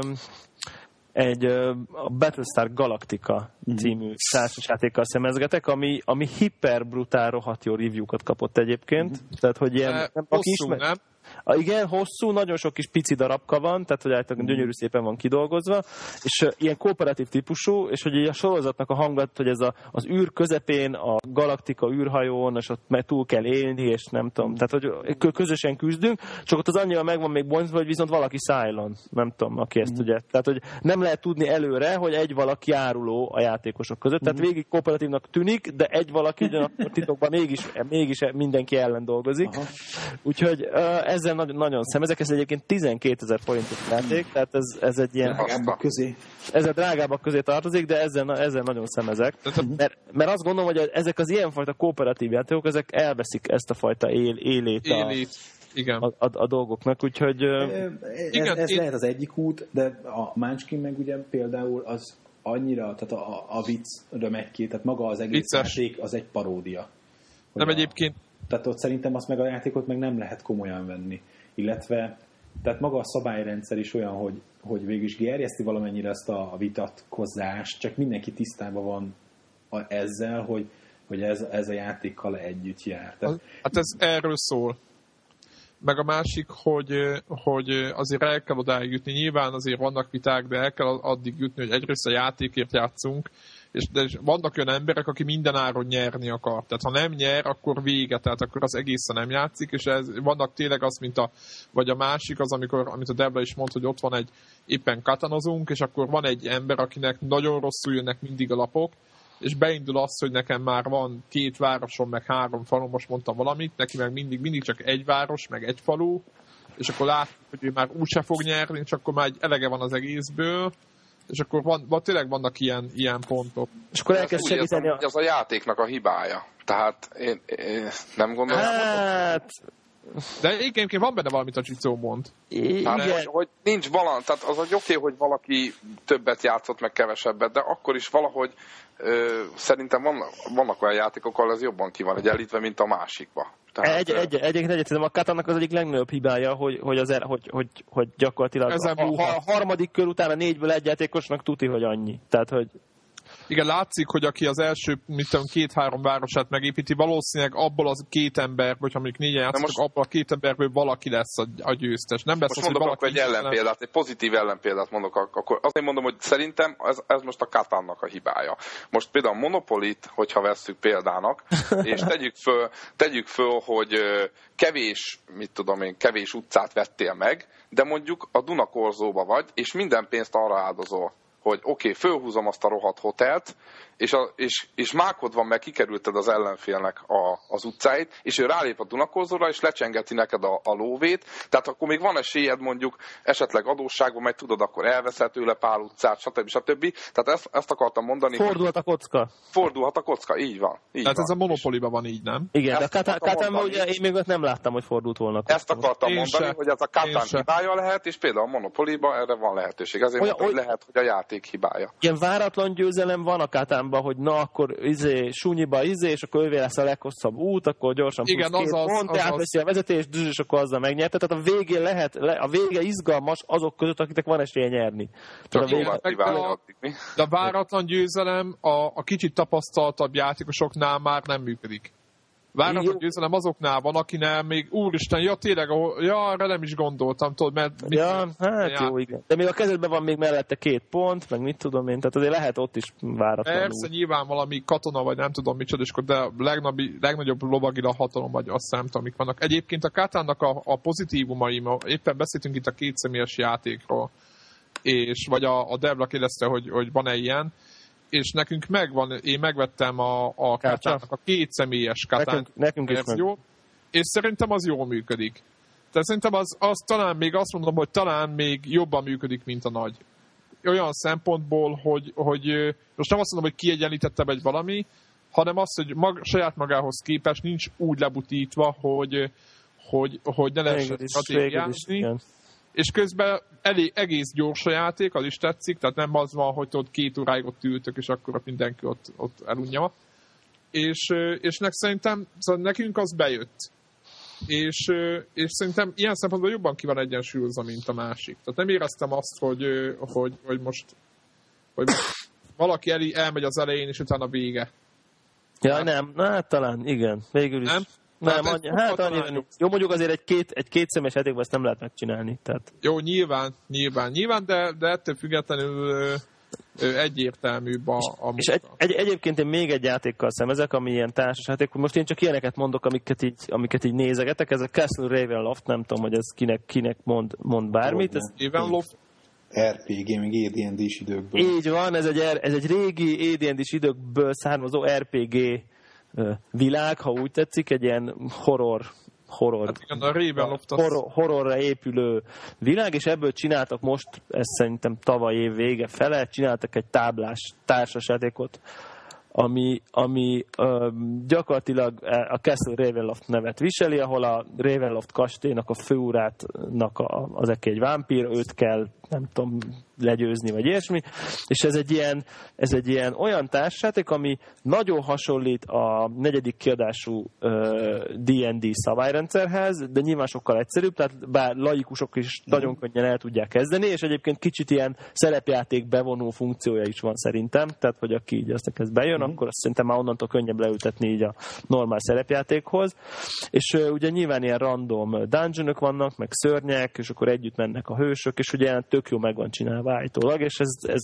egy a Battlestar Galactica című társasjátékkal szemezgetek, ami, ami hiperbrutál rohadt jó review-kat kapott egyébként. Tehát, hogy ilyen, E, nem, aki Hosszú, ismer- nem? A, igen, hosszú, nagyon sok kis pici darabka van, tehát hogy általában gyönyörű szépen van kidolgozva, és ilyen kooperatív típusú, és hogy a sorozatnak a hangat, hogy ez a, az űr közepén, a galaktika űrhajón, és ott meg túl kell élni, és nem tudom, tehát hogy kö- közösen küzdünk, csak ott az annyira meg van még bontva, hogy viszont valaki szájlon, nem tudom, aki ezt ugye. Tehát, hogy nem lehet tudni előre, hogy egy valaki járuló a játékosok között, tehát végig kooperatívnak tűnik, de egy valaki ugyanakkor titokban mégis, mégis mindenki ellen dolgozik. Aha. Úgyhogy uh, ezzel nagyon, nagyon szemezek, ez egyébként 12 ezer forintos játék, tehát ez, ez egy ilyen, Drágábbak közé. ez a drágábbak közé tartozik, de ezzel, ezzel nagyon szemezek. Mert, mert azt gondolom, hogy ezek az ilyenfajta kooperatív játékok, ezek elveszik ezt a fajta él, élét, a, Élét. Igen. a, a, a dolgoknak, úgyhogy Ez, Igen, ez én- lehet az egyik út, de a Munchkin meg ugye például az annyira, tehát a, a, a viccre megy ki, tehát maga az egész Vicces. játék az egy paródia. Nem a- egyébként Tehát ott szerintem azt meg a játékot meg nem lehet komolyan venni. Illetve, tehát maga a szabályrendszer is olyan, hogy, hogy végül is gerjeszti valamennyire ezt a, vitatkozást, csak mindenki tisztában van a, ezzel, hogy, hogy ez, ez a játékkal együtt jár. Tehát, Hát ez erről szól. Meg a másik, hogy, hogy azért el kell odáig jutni. Nyilván azért vannak viták, de el kell addig jutni, hogy egyrészt a játékért játszunk, és de vannak olyan emberek, aki minden áron nyerni akar. Tehát ha nem nyer, akkor vége, tehát akkor az egészen nem játszik, és ez, vannak tényleg az, mint a, vagy a másik, az, amikor, amit a Debla is mondta, hogy ott van egy, éppen katanozunk, és akkor van egy ember, akinek nagyon rosszul jönnek mindig a lapok, és beindul az, hogy nekem már van két városom, meg három falu, most mondtam valamit, neki meg mindig, mindig csak egy város, meg egy falu, és akkor látjuk, hogy ő már úgyse fog nyerni, és akkor már egy elege van az egészből, és akkor van, van tényleg vannak ilyen, ilyen pontok. és akkor Ez elkezd úgy segíteni az a játéknak a hibája. Tehát én, én nem gondolom, Hát, De egyébként van benne valamit a Csicó mond. i- Hát, hogy, hogy nincs balans, tehát az egy oké, hogy valaki többet játszott, meg kevesebbet, de akkor is valahogy ö, szerintem vannak, vannak olyan játékok, ahol ez jobban ki van egyenlítve, mint a másikba. Tehát, egy, ö, egy, egyébként egyetlen a Katának az egyik legnagyobb hibája, hogy, hogy, az, el- hogy, hogy, hogy gyakorlatilag a, múlhat. a, harmadik kör után a négyből egy játékosnak tuti, hogy annyi. Tehát, hogy Igen, látszik, hogy aki az első, mit tudom, két-három városát megépíti, valószínűleg abból az két ember, vagy mondjuk négyen játszottak, most... abból a két emberből valaki lesz a, a győztes. Nem lesz most az, mondok hogy akkor egy ellenpéldát, egy pozitív ellenpéldát mondok, akkor azért mondom, hogy szerintem ez, ez most a Katánnak a hibája. Most például a Monopolit, hogyha vesszük példának, és tegyük föl, tegyük föl, hogy kevés, mit tudom én, kevés utcát vettél meg, de mondjuk a Dunakorzóba vagy, és minden pénzt arra áldozol hogy oké, okay, fölhúzom azt a rohadt hotelt, és, a, és, és mákod van, mert kikerülted az ellenfélnek a, az utcáit, és ő rálép a Dunakozóra, és lecsengeti neked a, a lóvét, tehát akkor még van esélyed mondjuk esetleg adósságban, mert tudod, akkor elveszed tőle pár utcát, stb. stb. Tehát ezt, ezt akartam mondani. Fordulhat a kocka. Fordulhat a kocka, így van. Így Tehát van. ez a monopoliban van így, nem? Igen, Ezt de mondani. ugye én még ott nem láttam, hogy fordult volna. Ezt akartam Én mondani, se. hogy ez a Katán hibája lehet, és például a Monopoly-ba erre van lehetőség. Ezért Olyan- mondtam, hogy oly- lehet, hogy a játék hibája. Ilyen váratlan győzelem van a Katánban, hogy na akkor izé, sunyiba izé, és akkor ővé lesz a leghosszabb út, akkor gyorsan Igen, plusz két pont, azaz. átveszi a vezetés, dzs, és akkor azzal megnyerte. Tehát a végén lehet, le, a vége izgalmas azok között, akiknek van esélye nyerni. Tehát a vége, meg a-? De a váratlan győzelem a, a kicsit tapasztaltabb játékosoknál már nem működik. Váratlan Jó. győzelem azoknál van, akinél még úristen, ja tényleg, ahol- ja, arra nem is gondoltam, tudod, mert... mit- Ja, hát jó, igen. De még a kezedben van még mellette két pont, meg mit tudom én, tehát azért lehet ott is váratlanul. Persze, nyilván valami katona, vagy nem tudom micsoda, és akkor de a legnagyobb, legnagyobb lovagila hatalom, vagy azt nem tudom, mik vannak. Egyébként a Kátánnak a, a pozitívumai, ma éppen beszéltünk itt a kétszemélyes játékról, és vagy a, a Devla kérdezte, hogy, hogy van-e ilyen, és nekünk megvan, én megvettem a, a Kátya? Kátánnak a kétszemélyes Kátán Nekünk, nekünk is meg. verzió, és szerintem az jól működik. Tehát szerintem az, az talán még azt mondom, hogy talán még jobban működik, mint a nagy. Olyan szempontból, hogy, hogy most nem azt mondom, hogy kiegyenlítettebb egy valami, hanem az, hogy mag, saját magához képest nincs úgy lebutítva, hogy, hogy, hogy ne lehessen stratégiázni. És közben elég, egész gyors a játék, az is tetszik, tehát nem az van, hogy ott két óráig ott ültök, és akkor ott mindenki ott, ott elunja. És, és nek szerintem, szóval nekünk az bejött. És, és szerintem ilyen szempontból jobban ki van egyensúlyozva, mint a másik. Tehát nem éreztem azt, hogy, hogy, hogy most hogy most valaki el, elmegy az elején, és utána vége. Ja, nem, na, hát talán, igen, végül is. Nem? Nem, Tehát annyi, hát annyira nincs. Jó, mondjuk azért egy két, egy két személyes játékban ezt nem lehet megcsinálni. Tehát, Jó, nyilván, nyilván, nyilván, de, de ettől függetlenül ö, ö, egyértelműbb a, a és egy, egy, egyébként én még egy játékkal szemezek, ami ilyen társas játék. Most én csak ilyeneket mondok, amiket így, amiket így nézegetek. Ez a Castle Ravenloft, nem tudom, hogy ez kinek, kinek mond, mond bármit. Ez, Ravenloft, RPG, még AD&D-s időkből. így van, ez egy, er- ez egy régi AD&D-s időkből származó RPG világ, ha úgy tetszik, egy ilyen horror horror, hát igen, a horror, horrorra épülő világ, és ebből csináltak most, ez szerintem tavaly év vége fele, csináltak egy táblás társasjátékot, ami, ami ö, gyakorlatilag a Castle Ravenloft nevet viseli, ahol a Ravenloft kastélynak a főurátnak a, az egy vámpír, őt kell, nem tudom, legyőzni, vagy ilyesmi, és ez egy ilyen, ez egy ilyen olyan társjáték, ami nagyon hasonlít a negyedik kiadású D&D szabályrendszerhez, de nyilván sokkal egyszerűbb, tehát bár laikusok is nagyon könnyen el tudják kezdeni, és egyébként kicsit ilyen szerepjáték bevonó funkciója is van szerintem, tehát hogy aki így azt kezd bejön, mm. akkor azt szerintem már onnantól könnyebb leültetni így a normál szerepjátékhoz, és ugye nyilván ilyen random dungeonok vannak, meg szörnyek, és akkor együtt mennek a hősök, és ugye tök jó meg van csinálva állítólag, és ez, ez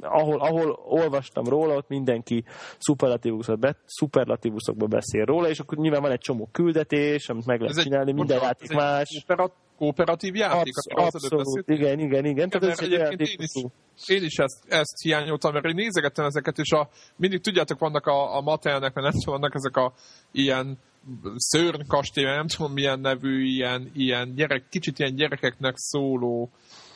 ahol, ahol olvastam róla, ott mindenki szuperlatívuszok be, szuperlatívuszokba beszél róla, és akkor nyilván van egy csomó küldetés, amit meg lehet Ez egy- csinálni, minden bocsánat, játék más. koopera- kooperatív játék, Absz- abszolút, igen, igen, igen. Tehát ez egy olyan én is, én is ezt, ezt hiányoltam, mert én nézegettem ezeket, és a, mindig tudjátok, vannak a, a Mattelnek, mert nem tudom, vannak ezek a ilyen szörnykastély, nem tudom milyen nevű, ilyen, ilyen gyerek, kicsit ilyen gyerekeknek szóló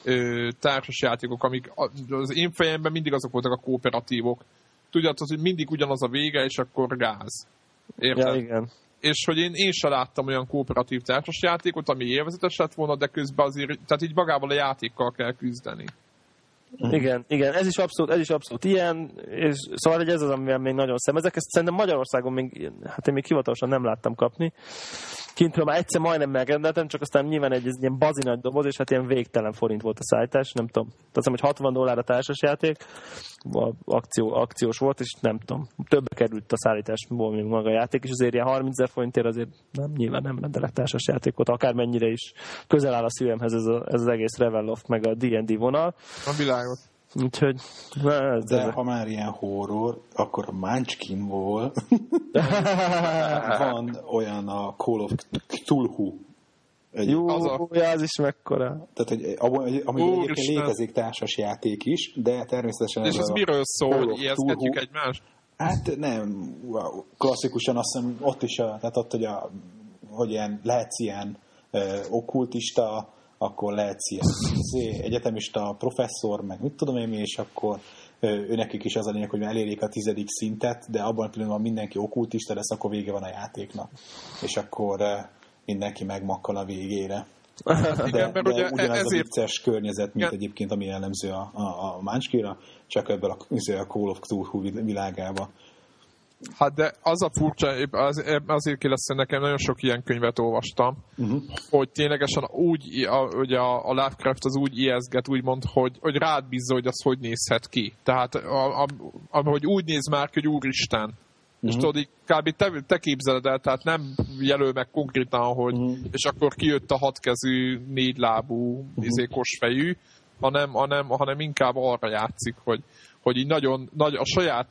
ö, társasjátékok, amik az én fejemben mindig azok voltak a kooperatívok. Tudjátok, hogy mindig ugyanaz a vége, és akkor gáz. Érted? Ja, igen. és hogy én, én se láttam olyan kooperatív társasjátékot, ami élvezetes lett volna, de közben azért, tehát így magával a játékkal kell küzdeni. Igen, igen, ez is abszolút, ez is abszolút ilyen, és szóval hogy ez az, amivel még nagyon szemezek. Ezt szerintem Magyarországon még, hát én még hivatalosan nem láttam kapni. Kintről már egyszer majdnem megrendeltem, csak aztán nyilván egy ez ilyen bazi nagy doboz, és hát ilyen végtelen forint volt a szállítás, nem tudom. Hiszem, hogy 60 dollár a társasjáték, a akció, akciós volt, és nem tudom, többe került a szállításból, mint maga a játék, és azért ilyen 30 ezer forintért azért nem, nyilván nem rendelek társasjátékot, akármennyire is közel áll a szívemhez ez, a, ez az egész Reveloft, meg a D&D vonal. A világot. Úgyhogy, ez, De ez, ha már ilyen horror, akkor a Munchkinból van olyan a Call of Cthulhu. Egy, jó, az a- az is mekkora. Tehát, hogy abban, amiben egyébként Úristen. létezik társas játék is, de természetesen És ez ez miről szól, Cthulhu. egymást? Hát nem, wow. klasszikusan azt hiszem ott is, a, tehát ott, hogy, a, hogy ilyen, lehetsz ilyen ö, okkultista, akkor lehetsz ilyen egyetemista, professzor, meg mit tudom én mi, és akkor ö, ő nekik is az a lényeg, hogy elérjék a tizedik szintet, de abban a pillanatban mindenki okkultista lesz, akkor vége van a játéknak. És akkor mindenki megmakkal a végére. De, Igen, mert de ugye ugyanaz a ezért vicces környezet, mint Igen. egyébként, ami jellemző a, a, a Munchkira, csak ebből a, izé, a Call of Cthulhu világába. Hát de az a furcsa, az, azért hogy nekem nagyon sok ilyen könyvet olvastam, uh-huh. hogy ténylegesen úgy, a, ugye a, a Lovecraft az úgy ijeszget, úgymond, hogy, hogy rád bízza, hogy az hogy nézhet ki. Tehát, a, a, a, hogy úgy néz már hogy úristen. Uh-huh. És tudod, így kb. Te, te képzeled el, tehát nem jelöl meg konkrétan, hogy uh-huh. és akkor kijött a hatkezű, négylábú, uh-huh. izé, kosfejű, hanem, hanem, hanem inkább arra játszik, hogy, hogy így nagyon, nagy, a saját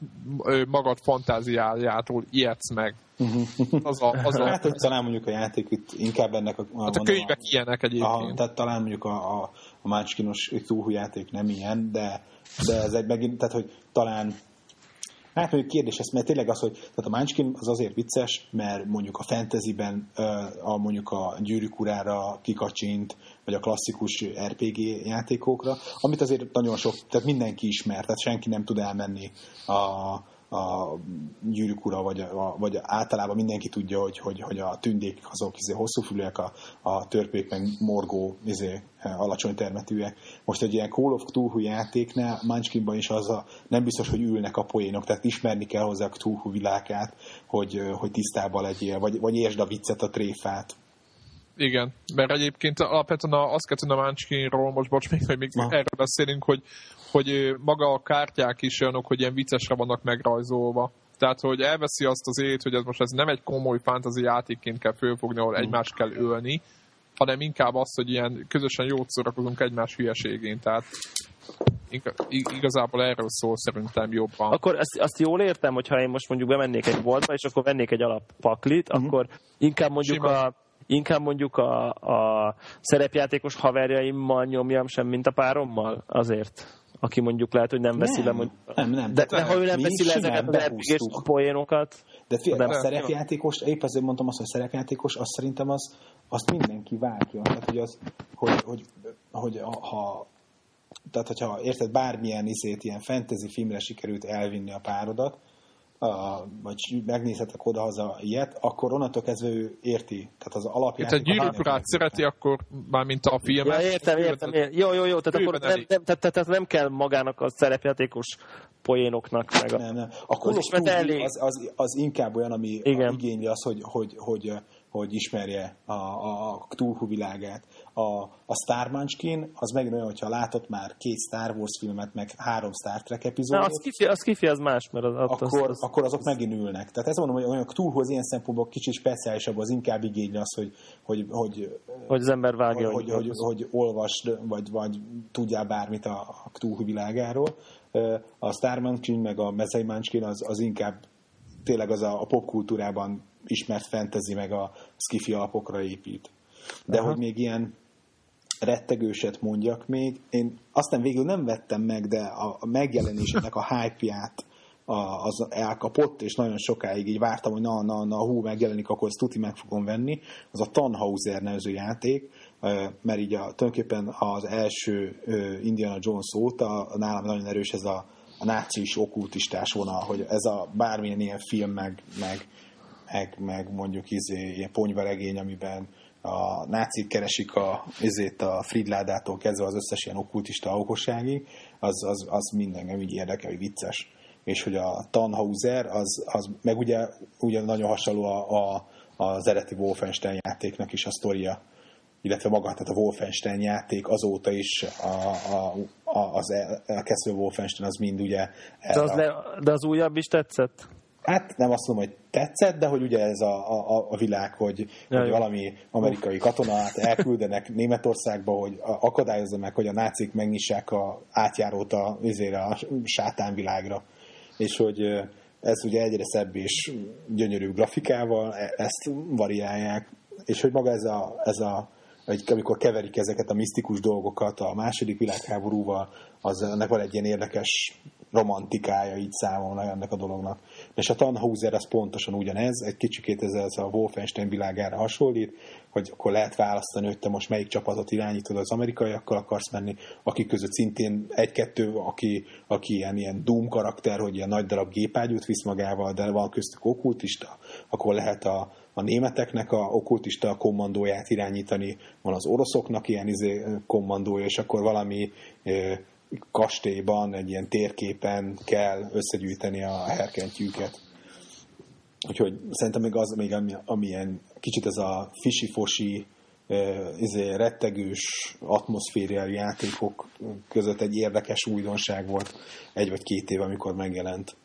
magad fantáziájától ijedsz meg. Az a, az a, Hát, talán mondjuk a játék itt inkább ennek a... hát a könyvek ilyenek Aha, egyébként. tehát talán mondjuk a, a, a Munchkinos túlhú játék nem ilyen, de, de ez egy megint, tehát hogy talán Hát mondjuk kérdés ez, mert tényleg az, hogy tehát a Munchkin az azért vicces, mert mondjuk a fantasyben a, mondjuk a gyűrűk urára kikacsint, vagy a klasszikus RPG játékokra, amit azért nagyon sok, tehát mindenki ismer, tehát senki nem tud elmenni a, a gyűrűk ura, vagy, a, vagy általában mindenki tudja, hogy, hogy, hogy a tündék azok izé, hosszúfülűek, a, a törpék meg morgó izé, alacsony termetűek. Most egy ilyen Call of Cthulhu játéknál Munchkinban is az a, nem biztos, hogy ülnek a poénok, tehát ismerni kell hozzá a Cthulhu világát, hogy, hogy tisztában legyél, vagy, vagy értsd a viccet, a tréfát. Igen, mert egyébként alapvetően a- azt kell tudni a Munchkinról, most bocs, még, még, még Na. erről beszélünk, hogy, hogy maga a kártyák is olyanok, hogy ilyen viccesre vannak megrajzolva. Tehát, hogy elveszi azt az ét, hogy ez most ez nem egy komoly fantasy játékként kell fölfogni, ahol egymást kell ölni, hanem inkább az, hogy ilyen közösen jót szórakozunk egymás hülyeségén. Tehát igazából erről szól szerintem jobban. Akkor azt, azt jól értem, hogyha én most mondjuk bemennék egy boltba, és akkor vennék egy alappaklit, uh-huh. akkor inkább mondjuk Simán. a inkább mondjuk a, a szerepjátékos haverjaimmal nyomjam sem, mint a párommal? Azért. Aki mondjuk lehet, hogy nem veszi le Nem, mondjuk. nem, nem. De, Tehát de ha ő nem veszi le ezeket az behúztuk. poénokat, De figyelj, Nem. a szerepjátékos, épp azért mondtam azt, hogy szerepjátékos, azt szerintem az, azt mindenki vágja. Tehát, hogy, az, hogy, hogy, hogy ha, tehát, hogyha érted, bármilyen izét, ilyen fantasy filmre sikerült elvinni a párodat, a, vagy megnézhetek oda-haza ilyet, akkor onnantól kezdve ő érti. Tehát az alapjáték... egy gyűrűk urát szereti, akkor már mint a filmet. Ja, értem, értem, értem. Jó, jó, jó, tehát akkor nem, nem, tehát, tehát, nem kell magának a szerepjátékos poénoknak meg a... Nem, nem. A Call Az az, az, inkább olyan, ami Igen. igényli az, hogy, hogy, hogy, hogy ismerje a, a, a Cthulhu világát. A, a Star Munchkin, az megint olyan, hogyha látott már két Star Wars filmet, meg három Star Trek Na, epizódot, az kifi, az kifi, az más, mert az, az, akkor, az, akkor azok megint ülnek. Tehát ez mondom, hogy olyan az ilyen szempontból kicsit speciálisabb, az inkább igényli az, hogy, hogy, hogy, hogy az ember vágja. hogy, hogy, hogy, hogy olvasd, vagy, vagy tudjál bármit a, a Cthulhu világáról. A Star Munchkin meg a Mezei Munchkin az, az inkább tényleg az a, a popkultúrában ismert fantasy meg a skifi alapokra épít. De Aha. hogy még ilyen rettegőset mondjak még, én aztán végül nem vettem meg, de a, a megjelenésének a hype-ját a, az elkapott, és nagyon sokáig így vártam, hogy na, na, na, hú, megjelenik, akkor ezt tuti meg fogom venni. Az a Tannhauser nevező játék, mert így a, tulajdonképpen az első Indiana Jones óta nálam nagyon erős ez a, a nácis okkultistás vonal, hogy ez a bármilyen ilyen film, meg, meg, meg, meg mondjuk izé, ilyen ponyvaregény, amiben a nácik keresik a, izét a Fridládától kezdve az összes ilyen okkultista okosságig, az, az, az minden így érdekel, hogy vicces. És hogy a Tannhauser, az, az meg ugye, ugye nagyon hasonló a, a, az eredeti Wolfenstein játéknak is a sztoria, illetve maga, tehát a Wolfenstein játék azóta is a, a, a, az el, a Castle Wolfenstein az mind ugye... De az, le, de az újabb is tetszett? Hát nem azt mondom, hogy tetszett, de hogy ugye ez a, a, a világ, hogy, ja, hogy valami amerikai katonát elküldenek Németországba, hogy akadályozza meg, hogy a nácik megnyissák a átjárót a, a sátánvilágra. És hogy ez ugye egyre szebb és gyönyörűbb grafikával, e, ezt variálják, és hogy maga ez a, ez a amikor keverik ezeket a misztikus dolgokat a második világháborúval, az ennek van egy ilyen érdekes romantikája így számomra ennek a dolognak. És a Tannhauser az pontosan ugyanez, egy kicsikét ez, ez a Wolfenstein világára hasonlít, hogy akkor lehet választani, hogy te most melyik csapatot irányítod, az amerikaiakkal akarsz menni, akik között szintén egy-kettő, aki, aki ilyen, ilyen Doom karakter, hogy ilyen nagy darab gépágyút visz magával, de van köztük okkultista, akkor lehet a, a németeknek a okkultista kommandóját irányítani, van az oroszoknak ilyen izé, kommandója, és akkor valami kastélyban, egy ilyen térképen kell összegyűjteni a herkentyűket. Úgyhogy szerintem még az, még ami, amilyen kicsit ez a fisi-fosi, izé, rettegős atmoszfériájú játékok között egy érdekes újdonság volt egy vagy két év, amikor megjelent.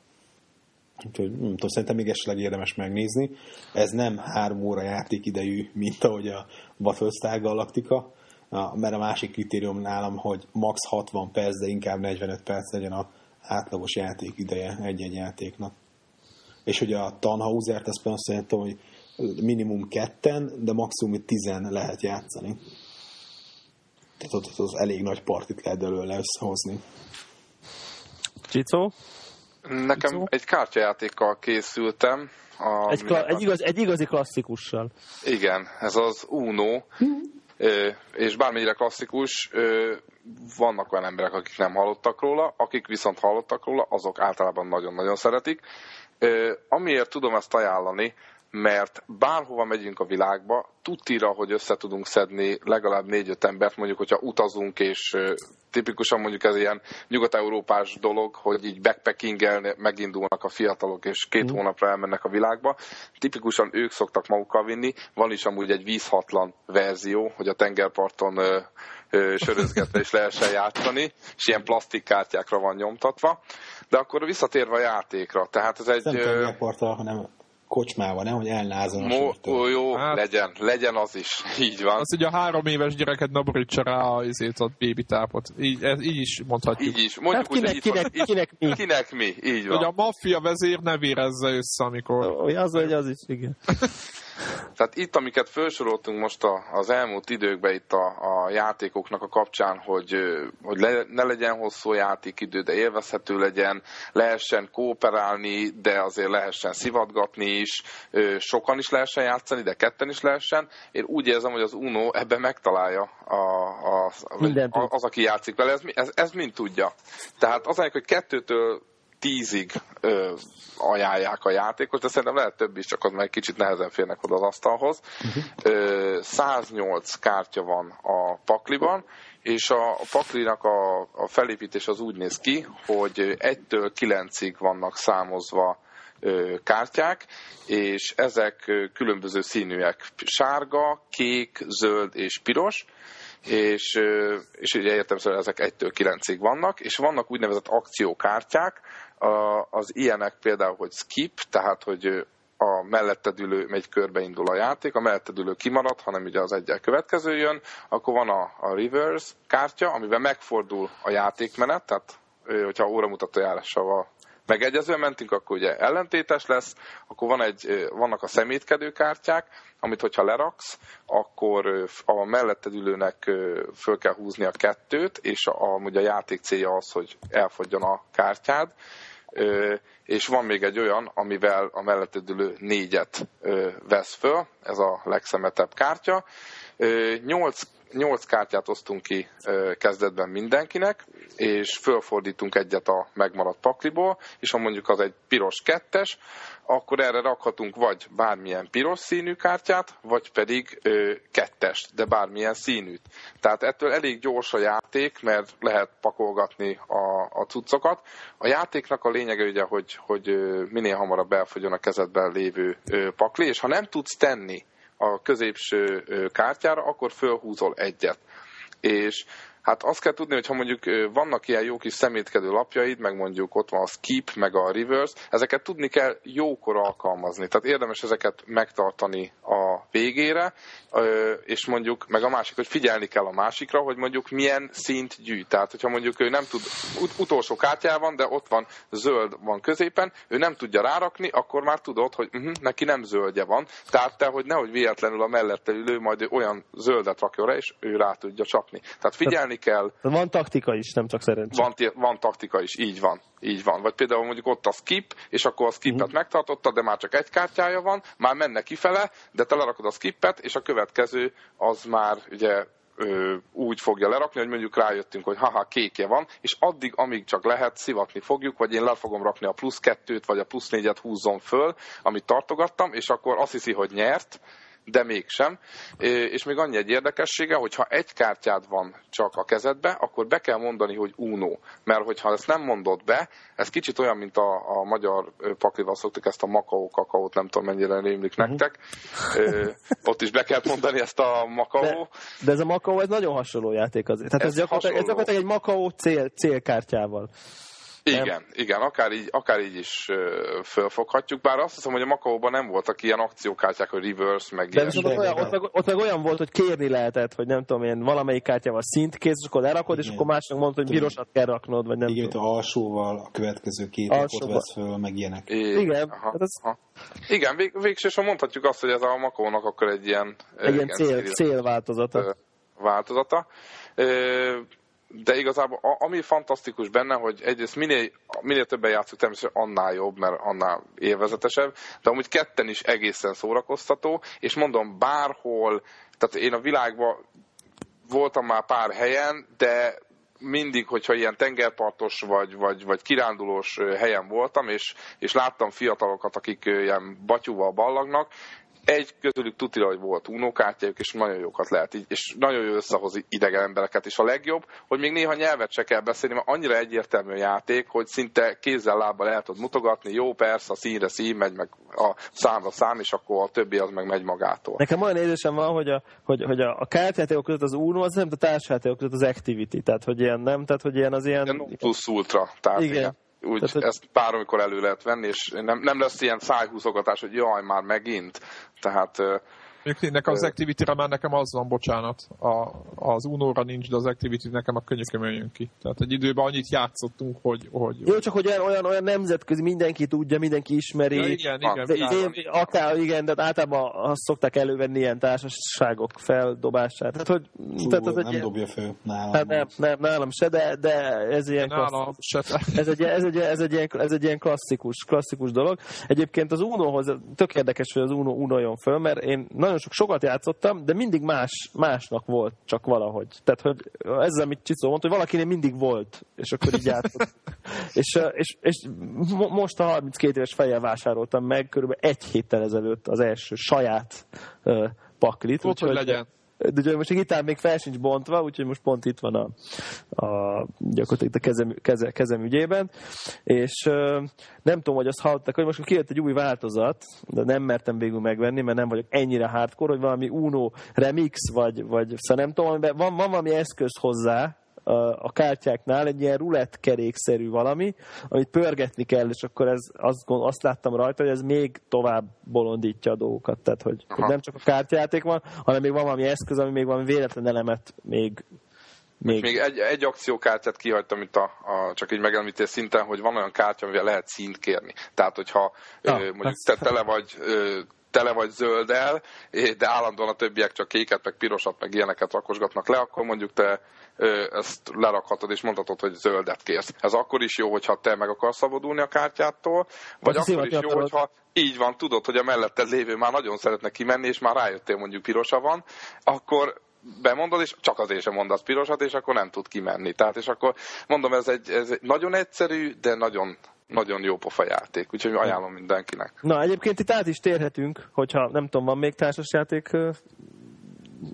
Úgyhogy nem tudom, szerintem még esetleg érdemes megnézni. Ez nem három óra játékidejű, mint ahogy a Battlestar Galactica, mert a másik kritérium nálam, hogy max 60 perc, de inkább 45 perc legyen a átlagos játék ideje egy-egy játéknak. És hogy a Tannhausert, azt azt szerintem, hogy minimum ketten, de maximum tizen lehet játszani. Tehát ott az elég nagy partit lehet előle összehozni. Csicó? Nekem Csicó? egy kártyajátékkal készültem. A, egy, kla- egy, igaz, egy igazi klasszikussal. Igen, ez az Uno. És bármennyire klasszikus, vannak olyan emberek, akik nem hallottak róla, akik viszont hallottak róla, azok általában nagyon-nagyon szeretik. Amiért tudom ezt ajánlani, mert bárhova megyünk a világba, tudtira, hogy össze tudunk szedni legalább négy-öt embert, mondjuk, hogyha utazunk, és tipikusan mondjuk ez ilyen nyugat-európás dolog, hogy így backpackinggel megindulnak a fiatalok, és két mm. hónapra elmennek a világba. Tipikusan ők szoktak magukkal vinni. Van is amúgy egy vízhatlan verzió, hogy a tengerparton ö, ö, sörözgetve is lehessen játszani, és ilyen plastikkártyákra van nyomtatva. De akkor visszatérve a játékra, tehát ez egy... Nem tengerparton, hanem kocsmával, nem, hogy elnázon Mo, ó, jó, hát, legyen, legyen az is, így van. Az ugye a három éves gyereket ne borítsa rá a, azért a baby tápot. Így, ez, így is mondhatjuk. Így is. Mondjuk hát kinek, úgy, kinek, kinek, kinek, mi? Kinek mi, így van. Hogy a maffia vezér ne vérezze össze, amikor... Ó, az, hogy az is, igen. Tehát itt, amiket felsoroltunk most a, az elmúlt időkben itt a, a játékoknak a kapcsán, hogy, hogy le, ne legyen hosszú játékidő, de élvezhető legyen, lehessen kooperálni, de azért lehessen szivatgatni is, sokan is lehessen játszani, de ketten is lehessen. Én úgy érzem, hogy az Uno ebben megtalálja a, a, a, az, aki játszik vele, ez, ez, ez mind tudja. Tehát az, hogy kettőtől tízig ö, ajánlják a játékot, de szerintem lehet több is, csak az már egy kicsit nehezen férnek oda az asztalhoz. Uh-huh. Ö, 108 kártya van a pakliban, és a, a paklinak a, a felépítés az úgy néz ki, hogy 1-től 9-ig vannak számozva ö, kártyák, és ezek különböző színűek. Sárga, kék, zöld és piros és, és ugye értelemszerűen ezek 1-től 9-ig vannak, és vannak úgynevezett akciókártyák, az ilyenek például, hogy skip, tehát hogy a melletted ülő megy körbe indul a játék, a melletted ülő kimarad, hanem ugye az egyel következő jön, akkor van a, a reverse kártya, amiben megfordul a játékmenet, tehát hogyha óramutató járással megegyezően mentünk, akkor ugye ellentétes lesz, akkor van egy, vannak a szemétkedő kártyák, amit hogyha leraksz, akkor a melletted ülőnek föl kell húzni a kettőt, és a, a játék célja az, hogy elfogjon a kártyád, és van még egy olyan, amivel a melletted ülő négyet vesz föl, ez a legszemetebb kártya, Nyolc, nyolc kártyát osztunk ki kezdetben mindenkinek, és fölfordítunk egyet a megmaradt pakliból, és ha mondjuk az egy piros kettes, akkor erre rakhatunk vagy bármilyen piros színű kártyát, vagy pedig ö, kettest, de bármilyen színűt. Tehát ettől elég gyors a játék, mert lehet pakolgatni a, a cuccokat. A játéknak a lényege ugye, hogy, hogy minél hamarabb elfogyjon a kezedben lévő ö, pakli, és ha nem tudsz tenni a középső kártyára, akkor fölhúzol egyet. És Hát azt kell tudni, hogy ha mondjuk vannak ilyen jó kis szemétkedő lapjaid, meg mondjuk ott van a skip, meg a reverse, ezeket tudni kell jókor alkalmazni. Tehát érdemes ezeket megtartani a végére, és mondjuk, meg a másik, hogy figyelni kell a másikra, hogy mondjuk milyen szint gyűjt. Tehát, hogyha mondjuk ő nem tud, ut- utolsó kártyában, de ott van zöld van középen, ő nem tudja rárakni, akkor már tudod, hogy uh-huh, neki nem zöldje van. Tehát te, hogy nehogy véletlenül a mellette ülő majd olyan zöldet rakja rá, és ő rá tudja csapni. Tehát figyelni kell. Van taktika is, nem csak szerencsé. Van, van taktika is, így van. Így van. Vagy például mondjuk ott a skip, és akkor a skipet uh-huh. megtartotta, de már csak egy kártyája van, már menne kifele, de te lerakod a skipet, és a következő az már ugye ö, úgy fogja lerakni, hogy mondjuk rájöttünk, hogy haha, kékje van, és addig, amíg csak lehet, szivatni fogjuk, vagy én le fogom rakni a plusz kettőt, vagy a plusz négyet húzzon föl, amit tartogattam, és akkor azt hiszi, hogy nyert, de mégsem. És még annyi egy érdekessége, hogy ha egy kártyád van csak a kezedbe, akkor be kell mondani, hogy uno. Mert hogyha ezt nem mondod be, ez kicsit olyan, mint a, a magyar paklival szoktuk ezt a makaó kakaót, nem tudom mennyire rémlik uh-huh. nektek. ott is be kell mondani ezt a makaó. De, de ez a makaó, ez nagyon hasonló játék azért. Tehát ez, ez gyakorlatilag, ez gyakorlatilag egy makaó cél, célkártyával. Igen, nem? igen, akár így, akár így is fölfoghatjuk, bár azt hiszem, hogy a Makaóban nem voltak ilyen akciókártyák, hogy reverse, meg De ilyen. Ott, olyan, ott, meg, ott meg olyan volt, hogy kérni lehetett, hogy nem tudom, ilyen valamelyik kártyával szintkész, és akkor lerakod, igen. és akkor másnak mondta, hogy pirosat kell raknod, vagy nem Igen, tudom. a alsóval a következő két alsóval. vesz föl, meg ilyenek. I- igen. Aha, hát ez... aha. Igen, vég, végsősorban mondhatjuk azt, hogy ez a Makónak akkor egy ilyen... Egy ilyen cél, célváltozata. Változata de igazából ami fantasztikus benne, hogy egyrészt minél, minél többen játszunk, természetesen annál jobb, mert annál élvezetesebb, de amúgy ketten is egészen szórakoztató, és mondom, bárhol, tehát én a világban voltam már pár helyen, de mindig, hogyha ilyen tengerpartos vagy, vagy, vagy kirándulós helyen voltam, és, és láttam fiatalokat, akik ilyen batyúval ballagnak, egy közülük tutira, hogy volt unokártyájuk, és nagyon jókat lehet így, és nagyon jó összehoz idegen embereket, és a legjobb, hogy még néha nyelvet se kell beszélni, mert annyira egyértelmű a játék, hogy szinte kézzel lábbal el tud mutogatni, jó persze, a színre szín megy, meg a számra szám, és akkor a többi az meg megy magától. Nekem olyan érzésem van, hogy a, hogy, hogy a, a között az Uno, az nem a társjátékok között az Activity, tehát hogy ilyen nem, tehát hogy ilyen az ilyen... ilyen plusz ultra, tehát igen. igen úgy Tehát, ezt bármikor elő lehet venni, és nem, nem lesz ilyen szájhúzogatás, hogy jaj, már megint. Tehát Mondjuk nekem az Activity-re már nekem az van, bocsánat, a, az Unóra nincs, de az Activity nekem a könyököm jön ki. Tehát egy időben annyit játszottunk, hogy... hogy Jó, csak hogy olyan, olyan, olyan nemzetközi, mindenki tudja, mindenki ismeri. Ja, igen, igen. De, én, akár, igen, de általában azt szokták elővenni ilyen társaságok feldobását. Tehát, hogy, Fú, tehát, az nem egy dobja fel nálam. Hát nem, nem, nálam se, de, de ez ilyen nálam se. Ez egy, ez, egy, ez, egy ilyen, ez egy ilyen klasszikus, klasszikus dolog. Egyébként az Unohoz tök érdekes, hogy az Uno Uno jön föl, mert én nagyon sok, sokat játszottam, de mindig más, másnak volt csak valahogy. Tehát, hogy ezzel, amit Csiszó mondta, hogy valakinél mindig volt, és akkor így játszott. és, és, és most a 32 éves fejjel vásároltam meg körülbelül egy héttel ezelőtt az első saját uh, paklit. Ott, hogy legyen de ugye most a gitár még fel sincs bontva, úgyhogy most pont itt van a, a gyakorlatilag a kezem, keze, kezem ügyében, és nem tudom, hogy azt hallottak, hogy most kijött egy új változat, de nem mertem végül megvenni, mert nem vagyok ennyire hardcore, hogy valami Uno remix, vagy, vagy szóval nem tudom, van, van valami eszköz hozzá, a kártyáknál egy ilyen rulett kerékszerű valami, amit pörgetni kell, és akkor ez, azt, azt láttam rajta, hogy ez még tovább bolondítja a dolgokat. Tehát, hogy, hogy nem csak a kártyáték van, hanem még van valami eszköz, ami még valami véletlen elemet még még, még egy, egy akciókártyát kihagytam itt a, a, csak így megemlítés szinten, hogy van olyan kártya, amivel lehet színt kérni. Tehát, hogyha ah, ö, mondjuk te tele vagy ö, tele vagy zölddel, de állandóan a többiek csak kéket, meg pirosat, meg ilyeneket rakosgatnak le, akkor mondjuk te ezt lerakhatod és mondhatod, hogy zöldet kérsz. Ez akkor is jó, hogyha te meg akarsz szabadulni a kártyától, vagy Hát akkor is jó, akarod. hogyha így van, tudod, hogy a melletted lévő már nagyon szeretne kimenni, és már rájöttél mondjuk pirosa van, akkor bemondod, és csak azért sem mondasz pirosat, és akkor nem tud kimenni. Tehát, és akkor mondom, ez egy, ez egy nagyon egyszerű, de nagyon, nagyon jó pofa játék, úgyhogy ajánlom mindenkinek. Na, egyébként itt át is térhetünk, hogyha nem tudom, van még társasjáték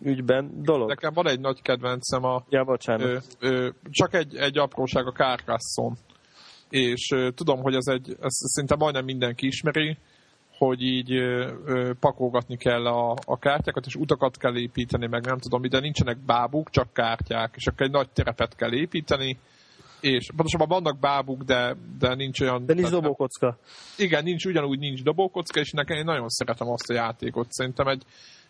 ügyben dolog? Nekem van egy nagy kedvencem a Ja, bocsánat. ö, ö, csak egy, egy apróság a Carcassonne. És ö, tudom, hogy ez egy, ezt szinte majdnem mindenki ismeri, hogy így ö, ö, pakolgatni kell a, a kártyákat, és utakat kell építeni, meg nem tudom, de nincsenek bábuk, csak kártyák, és akkor egy nagy terepet kell építeni, és pontosabban vannak bábuk, de, de nincs olyan... De nincs tehát- dobókocka. igen, nincs, ugyanúgy nincs dobókocka, és nekem én nagyon szeretem azt a játékot. Szerintem egy,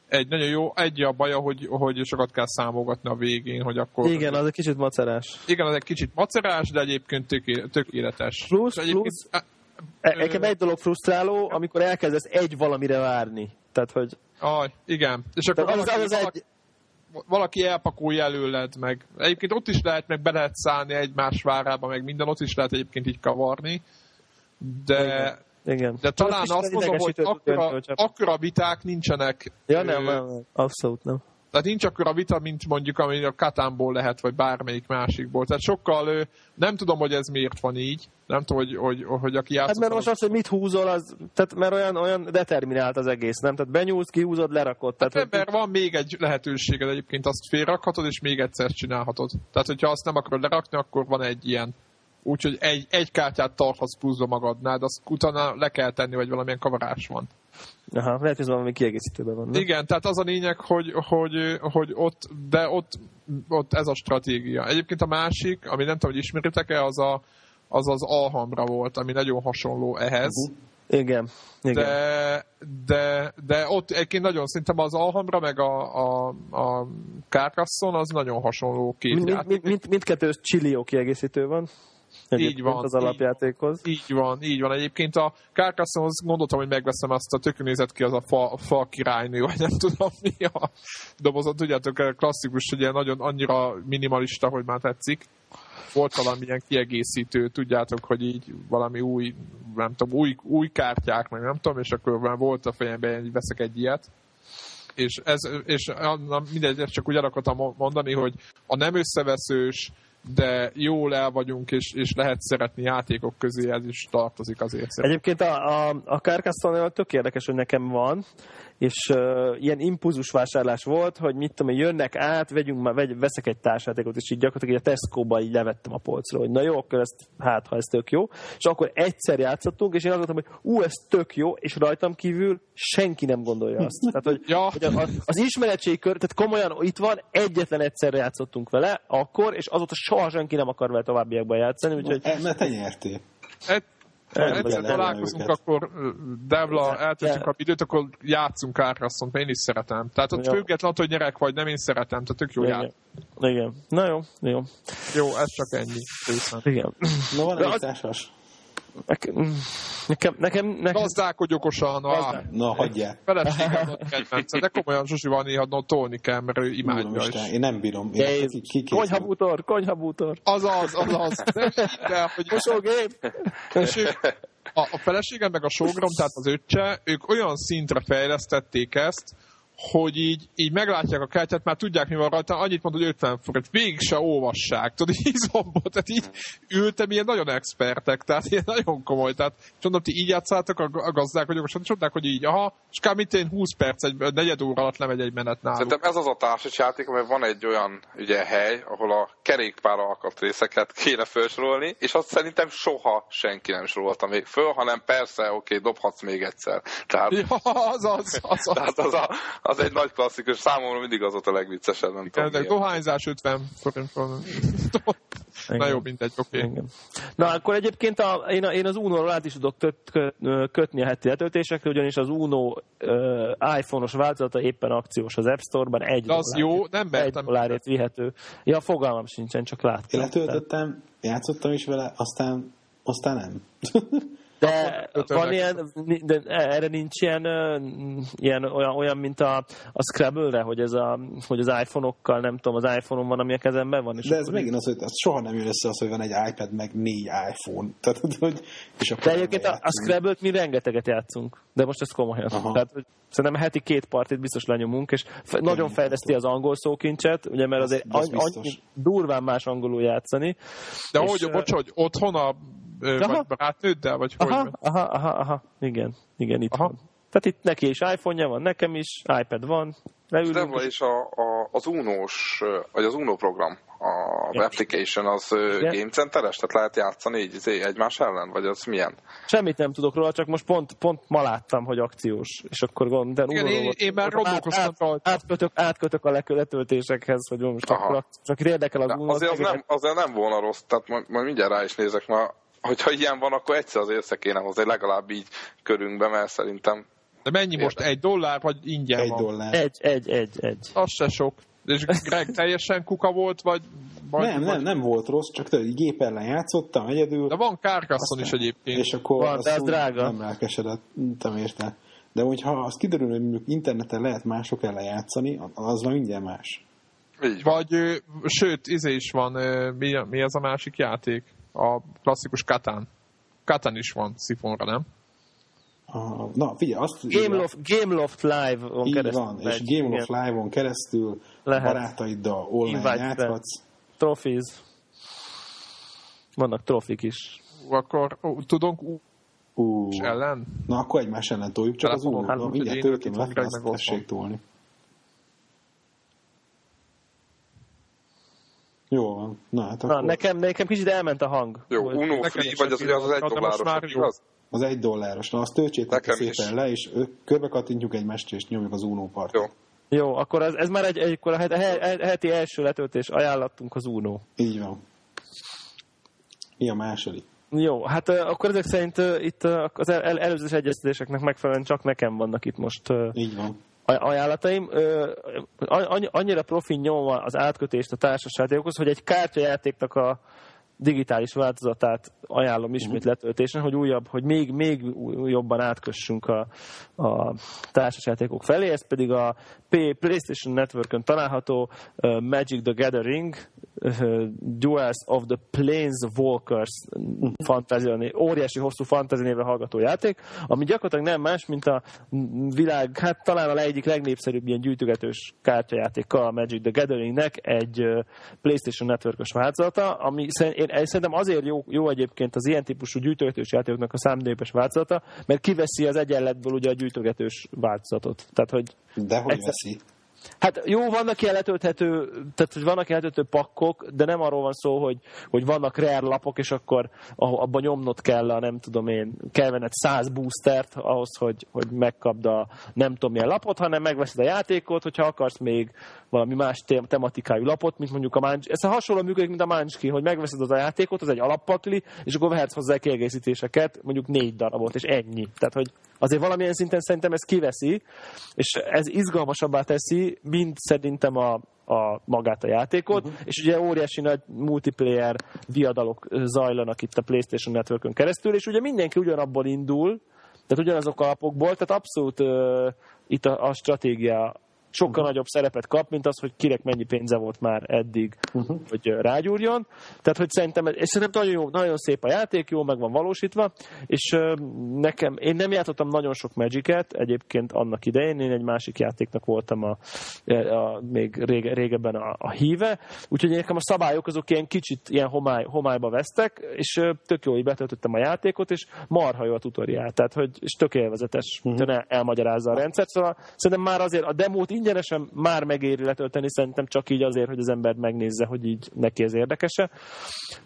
egy nagyon jó, egy a baja, hogy, hogy sokat kell számolgatni a végén, hogy akkor... Igen, az egy kicsit macerás. Igen, az egy kicsit macerás, de egyébként töké, tökéletes. Plusz- egyébként, plusz- E- Nekem egy dolog frusztráló, amikor elkezdesz egy valamire várni. Tehát, hogy Aj, igen. És akkor az, az, az egy, valaki elpakolja előled, meg egyébként ott is lehet, meg be lehet szállni egymás várába, meg minden, ott is lehet egyébként így kavarni. De, igen. de talán azt mondom, hogy akkora, akkora viták nincsenek Ja, nem, nem, abszolút nem. Tehát nincs akkora vita, mint mondjuk, ami a Katánból lehet, vagy bármelyik másikból. Tehát sokkal, nem tudom, hogy ez miért van így. Nem tudom, hogy, hogy, hogy aki Hát játszott... mert most az, hogy mit húzol, az, tehát mert olyan, olyan determinált az egész, nem? Tehát benyúlsz, kihúzod, lerakod. Tehát, Hát, hogy, mert van még egy lehetőséged egyébként, azt félrakhatod, és még egyszer csinálhatod. Tehát, hogyha azt nem akarod lerakni, akkor van egy ilyen. Úgyhogy egy, egy kártyát tarthatsz pluszba magadnál, de azt utána le kell tenni, vagy valamilyen kavarás van. Aha, lehet, hogy ez valami kiegészítőben van. Nem? Igen, tehát az a lényeg, hogy, hogy, hogy ott, de ott, ott ez a stratégia. Egyébként a másik, ami nem tudom, hogy ismeritek-e, az a, az, az Alhambra volt, ami nagyon hasonló ehhez. Uh-huh. Igen. Igen. De, de, de ott egyébként nagyon szerintem az Alhambra meg a, a, a Carcassonne az nagyon hasonló két Mind, mind, mind, mindkettő Chilio kiegészítő van. Egyébként van, Az így alapjátékhoz. Így van, így van. Egyébként a Carcassonne-hoz gondoltam, hogy megveszem azt a tök nézett ki az a fa, fa királynő, vagy nem tudom mi a dobozat. Tudjátok, klasszikus, hogy ilyen nagyon annyira minimalista, hogy már tetszik. Volt valamilyen kiegészítő, tudjátok, hogy így valami új, nem tudom, új, új kártyák, meg nem tudom, és akkor már volt a fejemben, hogy veszek egy ilyet. És, ez, és na, mindegy, ezt csak úgy el akartam mondani, hogy a nem összeveszős, de jól el vagyunk, és, és lehet szeretni játékok közé, ez is tartozik azért. Szerintem. Egyébként a, a, a Carcassonne tök érdekes, hogy nekem van, és uh, ilyen impulzus vásárlás volt, hogy mit tudom, én, jönnek át, vegyünk már, vegy, veszek egy társjátékot, és így gyakorlatilag így a Tesco-ba így levettem a polcról, hogy na jó, akkor ezt, hát ha ez tök jó. És akkor egyszer játszottunk, és én azt mondtam, hogy ú, ez tök jó, és rajtam kívül senki nem gondolja azt. Tehát, hogy, Ja. hogy a, az ismeretségi kör, tehát komolyan itt van, egyetlen egyszer játszottunk vele, akkor, és azóta soha senki nem akar vele továbbiakban játszani, úgyhogy E, Mert te nyertél. Egy, Nem egyszer bele- találkozunk, őket. akkor Devla, eltöltjük a időt, akkor játszunk Carcassonne, mert én is szeretem. Tehát ott Ja. független, attól, hogy nyerek vagy, nem én szeretem, tehát tök jó igen. ját. igen. Na jó, jó. Jó, ez csak ennyi. Részben. Igen. Na van egy társas? Nekem, nekem, nekem, nekem Gazdálkodj okosan, Gazdál- Na, hagyják. feleségem a kedvence, de komolyan Zsuzsi van néha no, tolni kell, mert ő imádja is. én nem bírom. Én Jézus. ki, ki, ki, konyhabútor, konyhabútor. Azaz, azaz. De, hogy Mosógép. És ők, a, a feleségem meg a sógrom, tehát az öccse, ők olyan szintre fejlesztették ezt, hogy így, így meglátják a kártyát, már tudják, mi van rajta, annyit mond, hogy 50 forint, végig se olvassák, tudod, izomba, tehát így ültem, ilyen nagyon expertek, tehát ilyen nagyon komoly, tehát és mondom, ti így játszátok a, gazdák, vagy okosan, és mondták, hogy így, aha, és mint én 20 perc, egy negyed óra alatt lemegy egy menet náluk. Szerintem ez az a társasjáték, mert van egy olyan ugye, hely, ahol a kerékpár alkatrészeket kéne felsorolni, és azt szerintem soha senki nem sorolta még föl, hanem persze, oké, dobhatsz még egyszer. Tehát, Ja, azaz, azaz. tehát az, a, az egy nagy klasszikus, számomra mindig az volt a legviccesebb, nem tudom De miért. dohányzás 50 forint van. Na Igen. jó, mindegy, oké. Okay. Igen. Na, akkor egyébként a, én, a, én az Uno-ról át is tudok köt, kötni a heti letöltésekre, ugyanis az Uno uh, iPhone-os változata éppen akciós az App Store-ban. Egy De az dollár- jó, nem Egy mertem. dollárért vihető. Ja, fogalmam sincsen, csak láttam. Én letöltöttem, játszottam is vele, aztán, aztán nem. De van ilyen, de erre nincs ilyen, ilyen olyan, olyan, mint a, a Scrabble-re, hogy, ez a, hogy az iPhone-okkal, nem tudom, az iPhone-on van, ami a kezemben van. És De ez megint az, hogy az soha nem jön össze az, hogy van egy iPad, meg négy iPhone. Tehát, hogy, és akkor De egyébként a, a. Scrabble-t mi rengeteget játszunk, de most ez komolyan. Aha. Tehát, hogy szerintem heti két partit biztos lenyomunk, és fe, nagyon fejleszti az angol szókincset, ugye, mert Az- azért az biztos. annyi durván más angolul játszani. De És, hogy, bocs, hogy otthon a ö, Aha. vagy barátnőddel, vagy hogy? Aha, aha, aha, aha, igen, igen, itt Aha. van. Tehát itt neki is iPhone-ja van, nekem is, iPad van, leülünk, Debla és a, a, az Unós, vagy az Uno program, a Igen. application az Igen. game centeres, tehát lehet játszani így izé, egymás ellen, vagy az milyen? semmit nem tudok róla, csak most pont, pont ma láttam, hogy akciós, és akkor gond, de Igen, én- volt. én már Át- gondolkoztam át- rajta. Átkötök, átkötök a lekö- letöltésekhez, hogy most Aha. akkor csak érdekel az De Uno. azért az nem, azért nem volna rossz, tehát majd, majd mindjárt rá is nézek, mert hogyha ilyen van, akkor egyszer azért össze kéne hozni, legalább így körünkbe, mert szerintem De mennyi most? Érdekel. Egy dollár, vagy ingyen Egy van? dollár. Egy, egy, egy, egy. Az se sok. És Greg teljesen kuka volt, vagy... vagy Nem, vagy... nem, nem volt rossz, csak így gép ellen játszottam egyedül, De van Carcassonne is egyébként. és akkor Van, de az drága. nem lelkesedettem érte. De hogyha az kiderül, hogy mondjuk interneten lehet mások ellen játszani, az már mindjárt más. így van. Vagy, ö, sőt, izé is van, ö, mi, mi az a másik játék? A klasszikus Katán. Katán is van szifonra, nem? A, na, figyelj, azt Gameloft, Gameloft Live-on így keresztül. van, és. Game of Live-on keresztül Lehet. barátaiddal online Invite játszhatsz. Trophies. Vannak trofik is. Ú, Akkor ó, tudunk ú, Ú, ellen? na akkor egymás ellen toljuk, csak az Telefonon, úr, hát, na, úgyhogy mindjárt én töltöm itt le, van, Greg azt meg ott tessék van. tolni. Jó van. Na, hát Na, akkor nekem, nekem kicsit elment a hang. Jó, Uno Free, vagy az, az, az egy dolláros, igaz? az egy dolláros. Na, azt töltsétek szépen is. le, és körbe kattintjuk egymást, és nyomjuk az Uno part. Jó. Jó, akkor ez, ez már egy, egy akkor a het- he- heti első letöltés ajánlattunk az Uno. Így van. Mi a második? Jó, hát akkor ezek szerint itt az el, el, előzős egyeztetéseknek megfelelően csak nekem vannak itt most Így van. Aj- ajánlataim. Annyira profin nyomva az átkötést a társasjátékokhoz, hogy egy kártyajátéknak a digitális változatát ajánlom ismét letöltésen, hogy újabb, hogy még, még jobban átkössünk a, a társasjátékok felé, ez pedig a PlayStation Networkön található Magic the Gathering Duels of the Planeswalkers fantázia, né- óriási hosszú fantázi névre hallgató játék, ami gyakorlatilag nem más, mint a világ, hát talán a egyik legnépszerűbb ilyen gyűjtögetős kártyajátéka a Magic the Gatheringnek egy PlayStation Networkos változata, ami szerint, én, én szerintem azért jó, jó egyébként az ilyen típusú gyűjtögetős játékoknak a számítőgépes változata, mert kiveszi az egyenletből ugye a gyűjtögetős változatot. Tehát, hogy De hogy Egyszer- veszi? Hát jó, vannak ilyen letölthető, tehát hogy vannak ilyen letölthető pakkok, de nem arról van szó, hogy, hogy vannak rare lapok, és akkor abban nyomnod kell a nem tudom én, kell venned 100 boostert ahhoz, hogy, hogy megkapd a nem tudom milyen lapot, hanem megveszed a játékot, hogyha akarsz még valami más tem- tematikájú lapot, mint mondjuk a Munch. Ez a hasonló működik, mint a Munchkin, hogy megveszed az a játékot, az egy alappakli, és akkor vehetsz hozzá kiegészítéseket, mondjuk négy darabot, és ennyi. Tehát, hogy azért valamilyen szinten szerintem ez kiveszi, és ez izgalmasabbá teszi, mint szerintem a, a magát a játékot, uh-huh. és ugye óriási nagy multiplayer viadalok zajlanak itt a PlayStation Networkön keresztül, és ugye mindenki ugyanabból indul, tehát ugyanazok alapokból, tehát abszolút uh, itt a, a stratégia sokkal uh-huh. nagyobb szerepet kap, mint az, hogy kinek mennyi pénze volt már eddig, uh-huh. hogy rágyúrjon. Tehát, hogy szerintem, és szerintem nagyon, jó, nagyon szép a játék, jó meg van valósítva, és nekem, én nem játszottam nagyon sok Magic-et, egyébként annak idején, én egy másik játéknak voltam a, a, még rége, régebben a, a híve, úgyhogy nekem a szabályok azok ilyen kicsit ilyen homály, homályba vesztek, és tök jó, hogy betöltöttem a játékot, és marha jó a tutoriál, tehát, hogy és tök élvezetes, uh-huh. el, elmagyarázza a rendszert, szóval szerintem már azért a demót ingyenesen már megéri letölteni, szerintem csak így azért, hogy az ember megnézze, hogy így neki ez érdekese,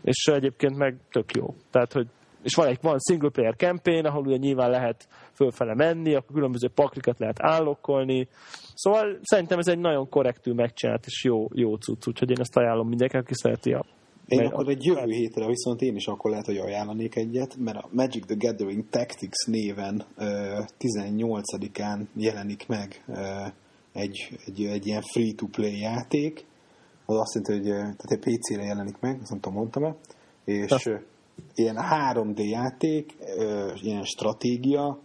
és egyébként meg tök jó. Tehát, hogy és van egy van single player campaign, ahol ugye nyilván lehet fölfele menni, akkor különböző paklikat lehet állokkolni. Szóval szerintem ez egy nagyon korrektül megcsinált és jó, jó cucc, úgyhogy én ezt ajánlom mindenkinek, aki szereti a Én akkor egy jövő hétre viszont én is akkor lehet, hogy ajánlanék egyet, mert a Magic the Gathering Tactics néven ö, 18-án jelenik meg egy, egy, egy ilyen free-to-play játék. Az azt jelenti, hogy ö, tehát egy PC-re jelenik meg, azt nem tudom, mondtam-e. És ö, ilyen 3D játék, ilyen stratégia,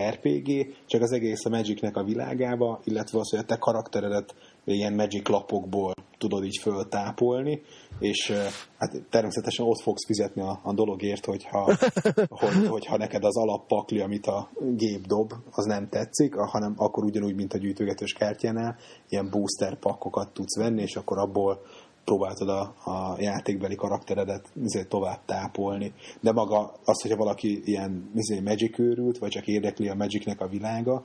RPG, csak az egész a Magicnek a világába, illetve az, hogy a te karakteredet ilyen Magic lapokból tudod így föltápolni, és hát természetesen ott fogsz fizetni a, a dologért, hogyha, hogy, hogyha neked az alappakli, amit a gép dob, az nem tetszik, hanem akkor ugyanúgy, mint a gyűjtögetős kártyánál, ilyen booster pakkokat tudsz venni, és akkor abból próbáltad a, a játékbeli karakteredet izé, tovább tápolni. De maga az, hogyha valaki ilyen izé, Magic őrült, vagy csak érdekli a Magicnek a világa,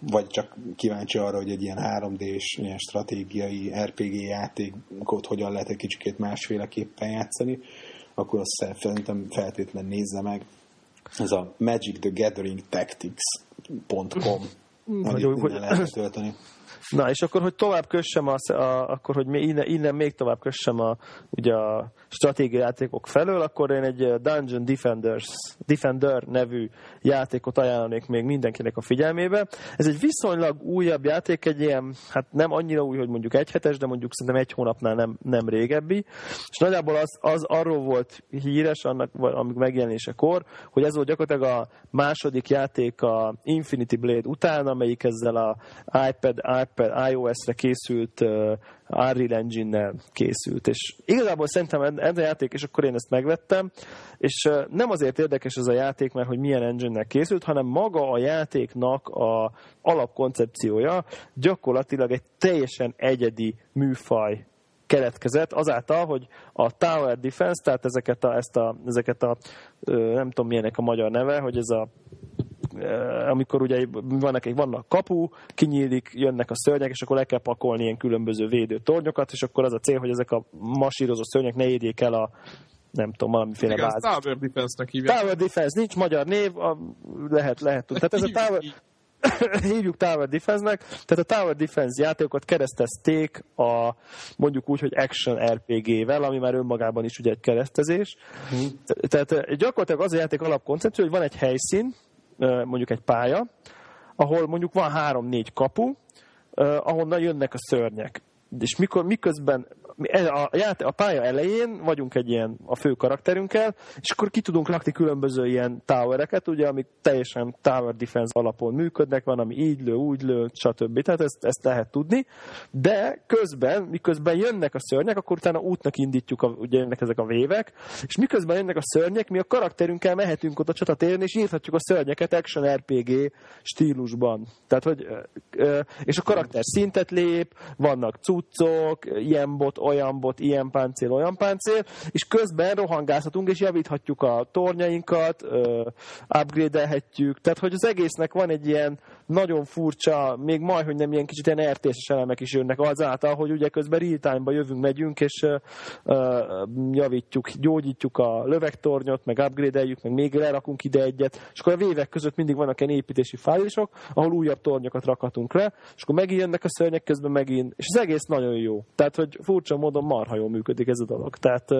vagy csak kíváncsi arra, hogy egy ilyen 3D-s ilyen stratégiai RPG játékot hogyan lehet egy kicsikét másféleképpen játszani, akkor azt szerintem feltétlen nézze meg. Ez a Magic the Gathering Tactics.com, amit lehet tölteni. Na, és akkor, hogy tovább kössem, az, a, akkor, hogy innen, innen még tovább kössem a, ugye a stratégiai játékok felől, akkor én egy Dungeon Defenders, Defender nevű játékot ajánlanék még mindenkinek a figyelmébe. Ez egy viszonylag újabb játék, egy ilyen, hát nem annyira új, hogy mondjuk egy hetes, de mondjuk szerintem egy hónapnál nem, nem régebbi. És nagyjából az, az arról volt híres, annak, amik megjelenésekor, hogy ez volt gyakorlatilag a második játék a Infinity Blade után, amelyik ezzel a iPad, iPad iOS-re készült uh, Unreal Engine-nel készült. És igazából szerintem ez a játék, és akkor én ezt megvettem, és nem azért érdekes ez a játék, mert hogy milyen engine-nel készült, hanem maga a játéknak a alapkoncepciója gyakorlatilag egy teljesen egyedi műfaj keletkezett azáltal, hogy a Tower Defense, tehát ezeket a, ezt a, ezeket a nem tudom milyenek a magyar neve, hogy ez a amikor ugye vannak, vannak kapu, kinyílik, jönnek a szörnyek, és akkor le kell pakolni ilyen különböző védő tornyokat, és akkor az a cél, hogy ezek a masírozó szörnyek ne érjék el a nem tudom, valamiféle Igen, bázis. Tower Defense-nek hívják. Tower Defense, nincs magyar név, a, lehet, lehet. Tehát ez a Tower, hívjuk Tower Defense-nek, tehát a Tower Defense játékokat keresztezték a mondjuk úgy, hogy Action RPG-vel, ami már önmagában is ugye egy keresztezés. Mm. Tehát eh, gyakorlatilag az a játék alapkoncepció, hogy van egy helyszín, mondjuk egy pálya, ahol mondjuk van három-négy kapu, ahonnan jönnek a szörnyek. És mikor, miközben a, a, a pálya elején vagyunk egy ilyen a fő karakterünkkel, és akkor ki tudunk lakni különböző ilyen towereket, ugye, amik teljesen tower defense alapon működnek, van, ami így lő, úgy lő, stb. Tehát ezt, ezt lehet tudni. De közben, miközben jönnek a szörnyek, akkor utána útnak indítjuk, a, ugye jönnek ezek a vévek, és miközben jönnek a szörnyek, mi a karakterünkkel mehetünk ott a csatatéren, és írhatjuk a szörnyeket action RPG stílusban. Tehát, hogy, és a karakter szintet lép, vannak cuccok, ilyen bot, olyan bot, ilyen páncél, olyan páncél, és közben rohangázhatunk, és javíthatjuk a tornyainkat, upgrade-elhetjük, tehát hogy az egésznek van egy ilyen nagyon furcsa, még majd, hogy nem ilyen kicsit ilyen RTS-es elemek is jönnek azáltal, hogy ugye közben real time-ba jövünk, megyünk, és javítjuk, gyógyítjuk a lövegtornyot, meg upgrade-eljük, meg még lerakunk ide egyet, és akkor a vévek között mindig vannak ilyen építési fájlisok, ahol újabb tornyokat rakhatunk le, és akkor megint jönnek a szörnyek közben megint, és az egész nagyon jó. Tehát, hogy furcsa módon marha jól működik ez a dolog. Tehát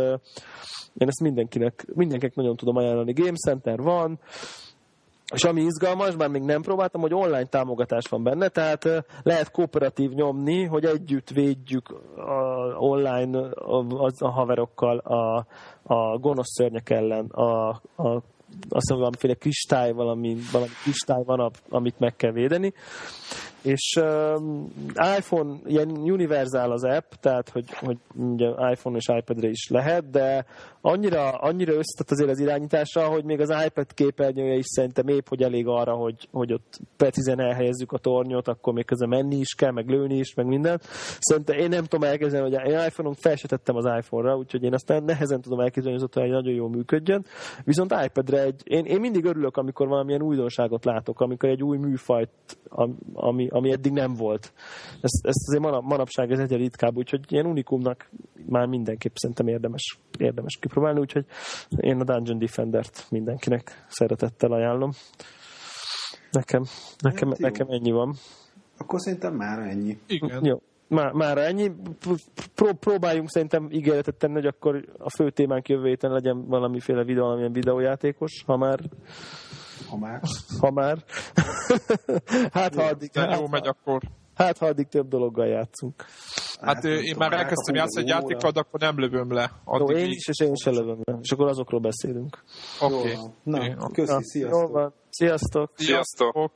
én ezt mindenkinek, mindenkinek nagyon tudom ajánlani. Game Center van, és ami izgalmas, bár még nem próbáltam, hogy online támogatás van benne, tehát lehet kooperatív nyomni, hogy együtt védjük a, online a, a, haverokkal a, a gonosz szörnyek ellen a, a azt mondom, valamiféle kristály, valami, valami kristály van, amit meg kell védeni. És um, iPhone, ilyen univerzál az app, tehát hogy, hogy ugye iPhone és iPad-re is lehet, de annyira, annyira összetett azért az irányításra, hogy még az iPad képernyője is szerintem épp, hogy elég arra, hogy, hogy ott precízen elhelyezzük a tornyot, akkor még közben menni is kell, meg lőni is, meg minden. Szerintem én nem tudom elképzelni, hogy én iPhone-on fel az iPhone-ra, úgyhogy én azt nehezen tudom elképzelni, hogy az ott nagyon jól működjön. Viszont iPad-re egy, én, én mindig örülök, amikor valamilyen újdonságot látok, amikor egy új műfajt, ami, ami eddig nem volt. Ezt, ezt azért manap, manapság ez egyre ritkább, úgyhogy ilyen unikumnak már mindenképp szerintem érdemes, érdemes kipróbálni, úgyhogy én a Dungeon Defender-t mindenkinek szeretettel ajánlom. Nekem, nekem, hát nekem ennyi van. Akkor szerintem már ennyi. Igen. Jó. Már, már ennyi. Pró, próbáljunk szerintem ígéretet tenni, hogy akkor a fő témánk jövő héten legyen valamiféle videó, valamilyen videójátékos, ha már ha már. Ha már. hát, ha addig, hát, jó megy akkor. Hát, ha addig több dologgal játszunk. Hát ő, én már elkezdtem játszani egy játékkal, de akkor nem lövöm le. Jó, Addig én így- is, és én se lövöm le. És akkor azokról beszélünk. Oké. Na, Oké, oké. köszi, sziasztok. van. Sziasztok! Sziasztok! Sziasztok!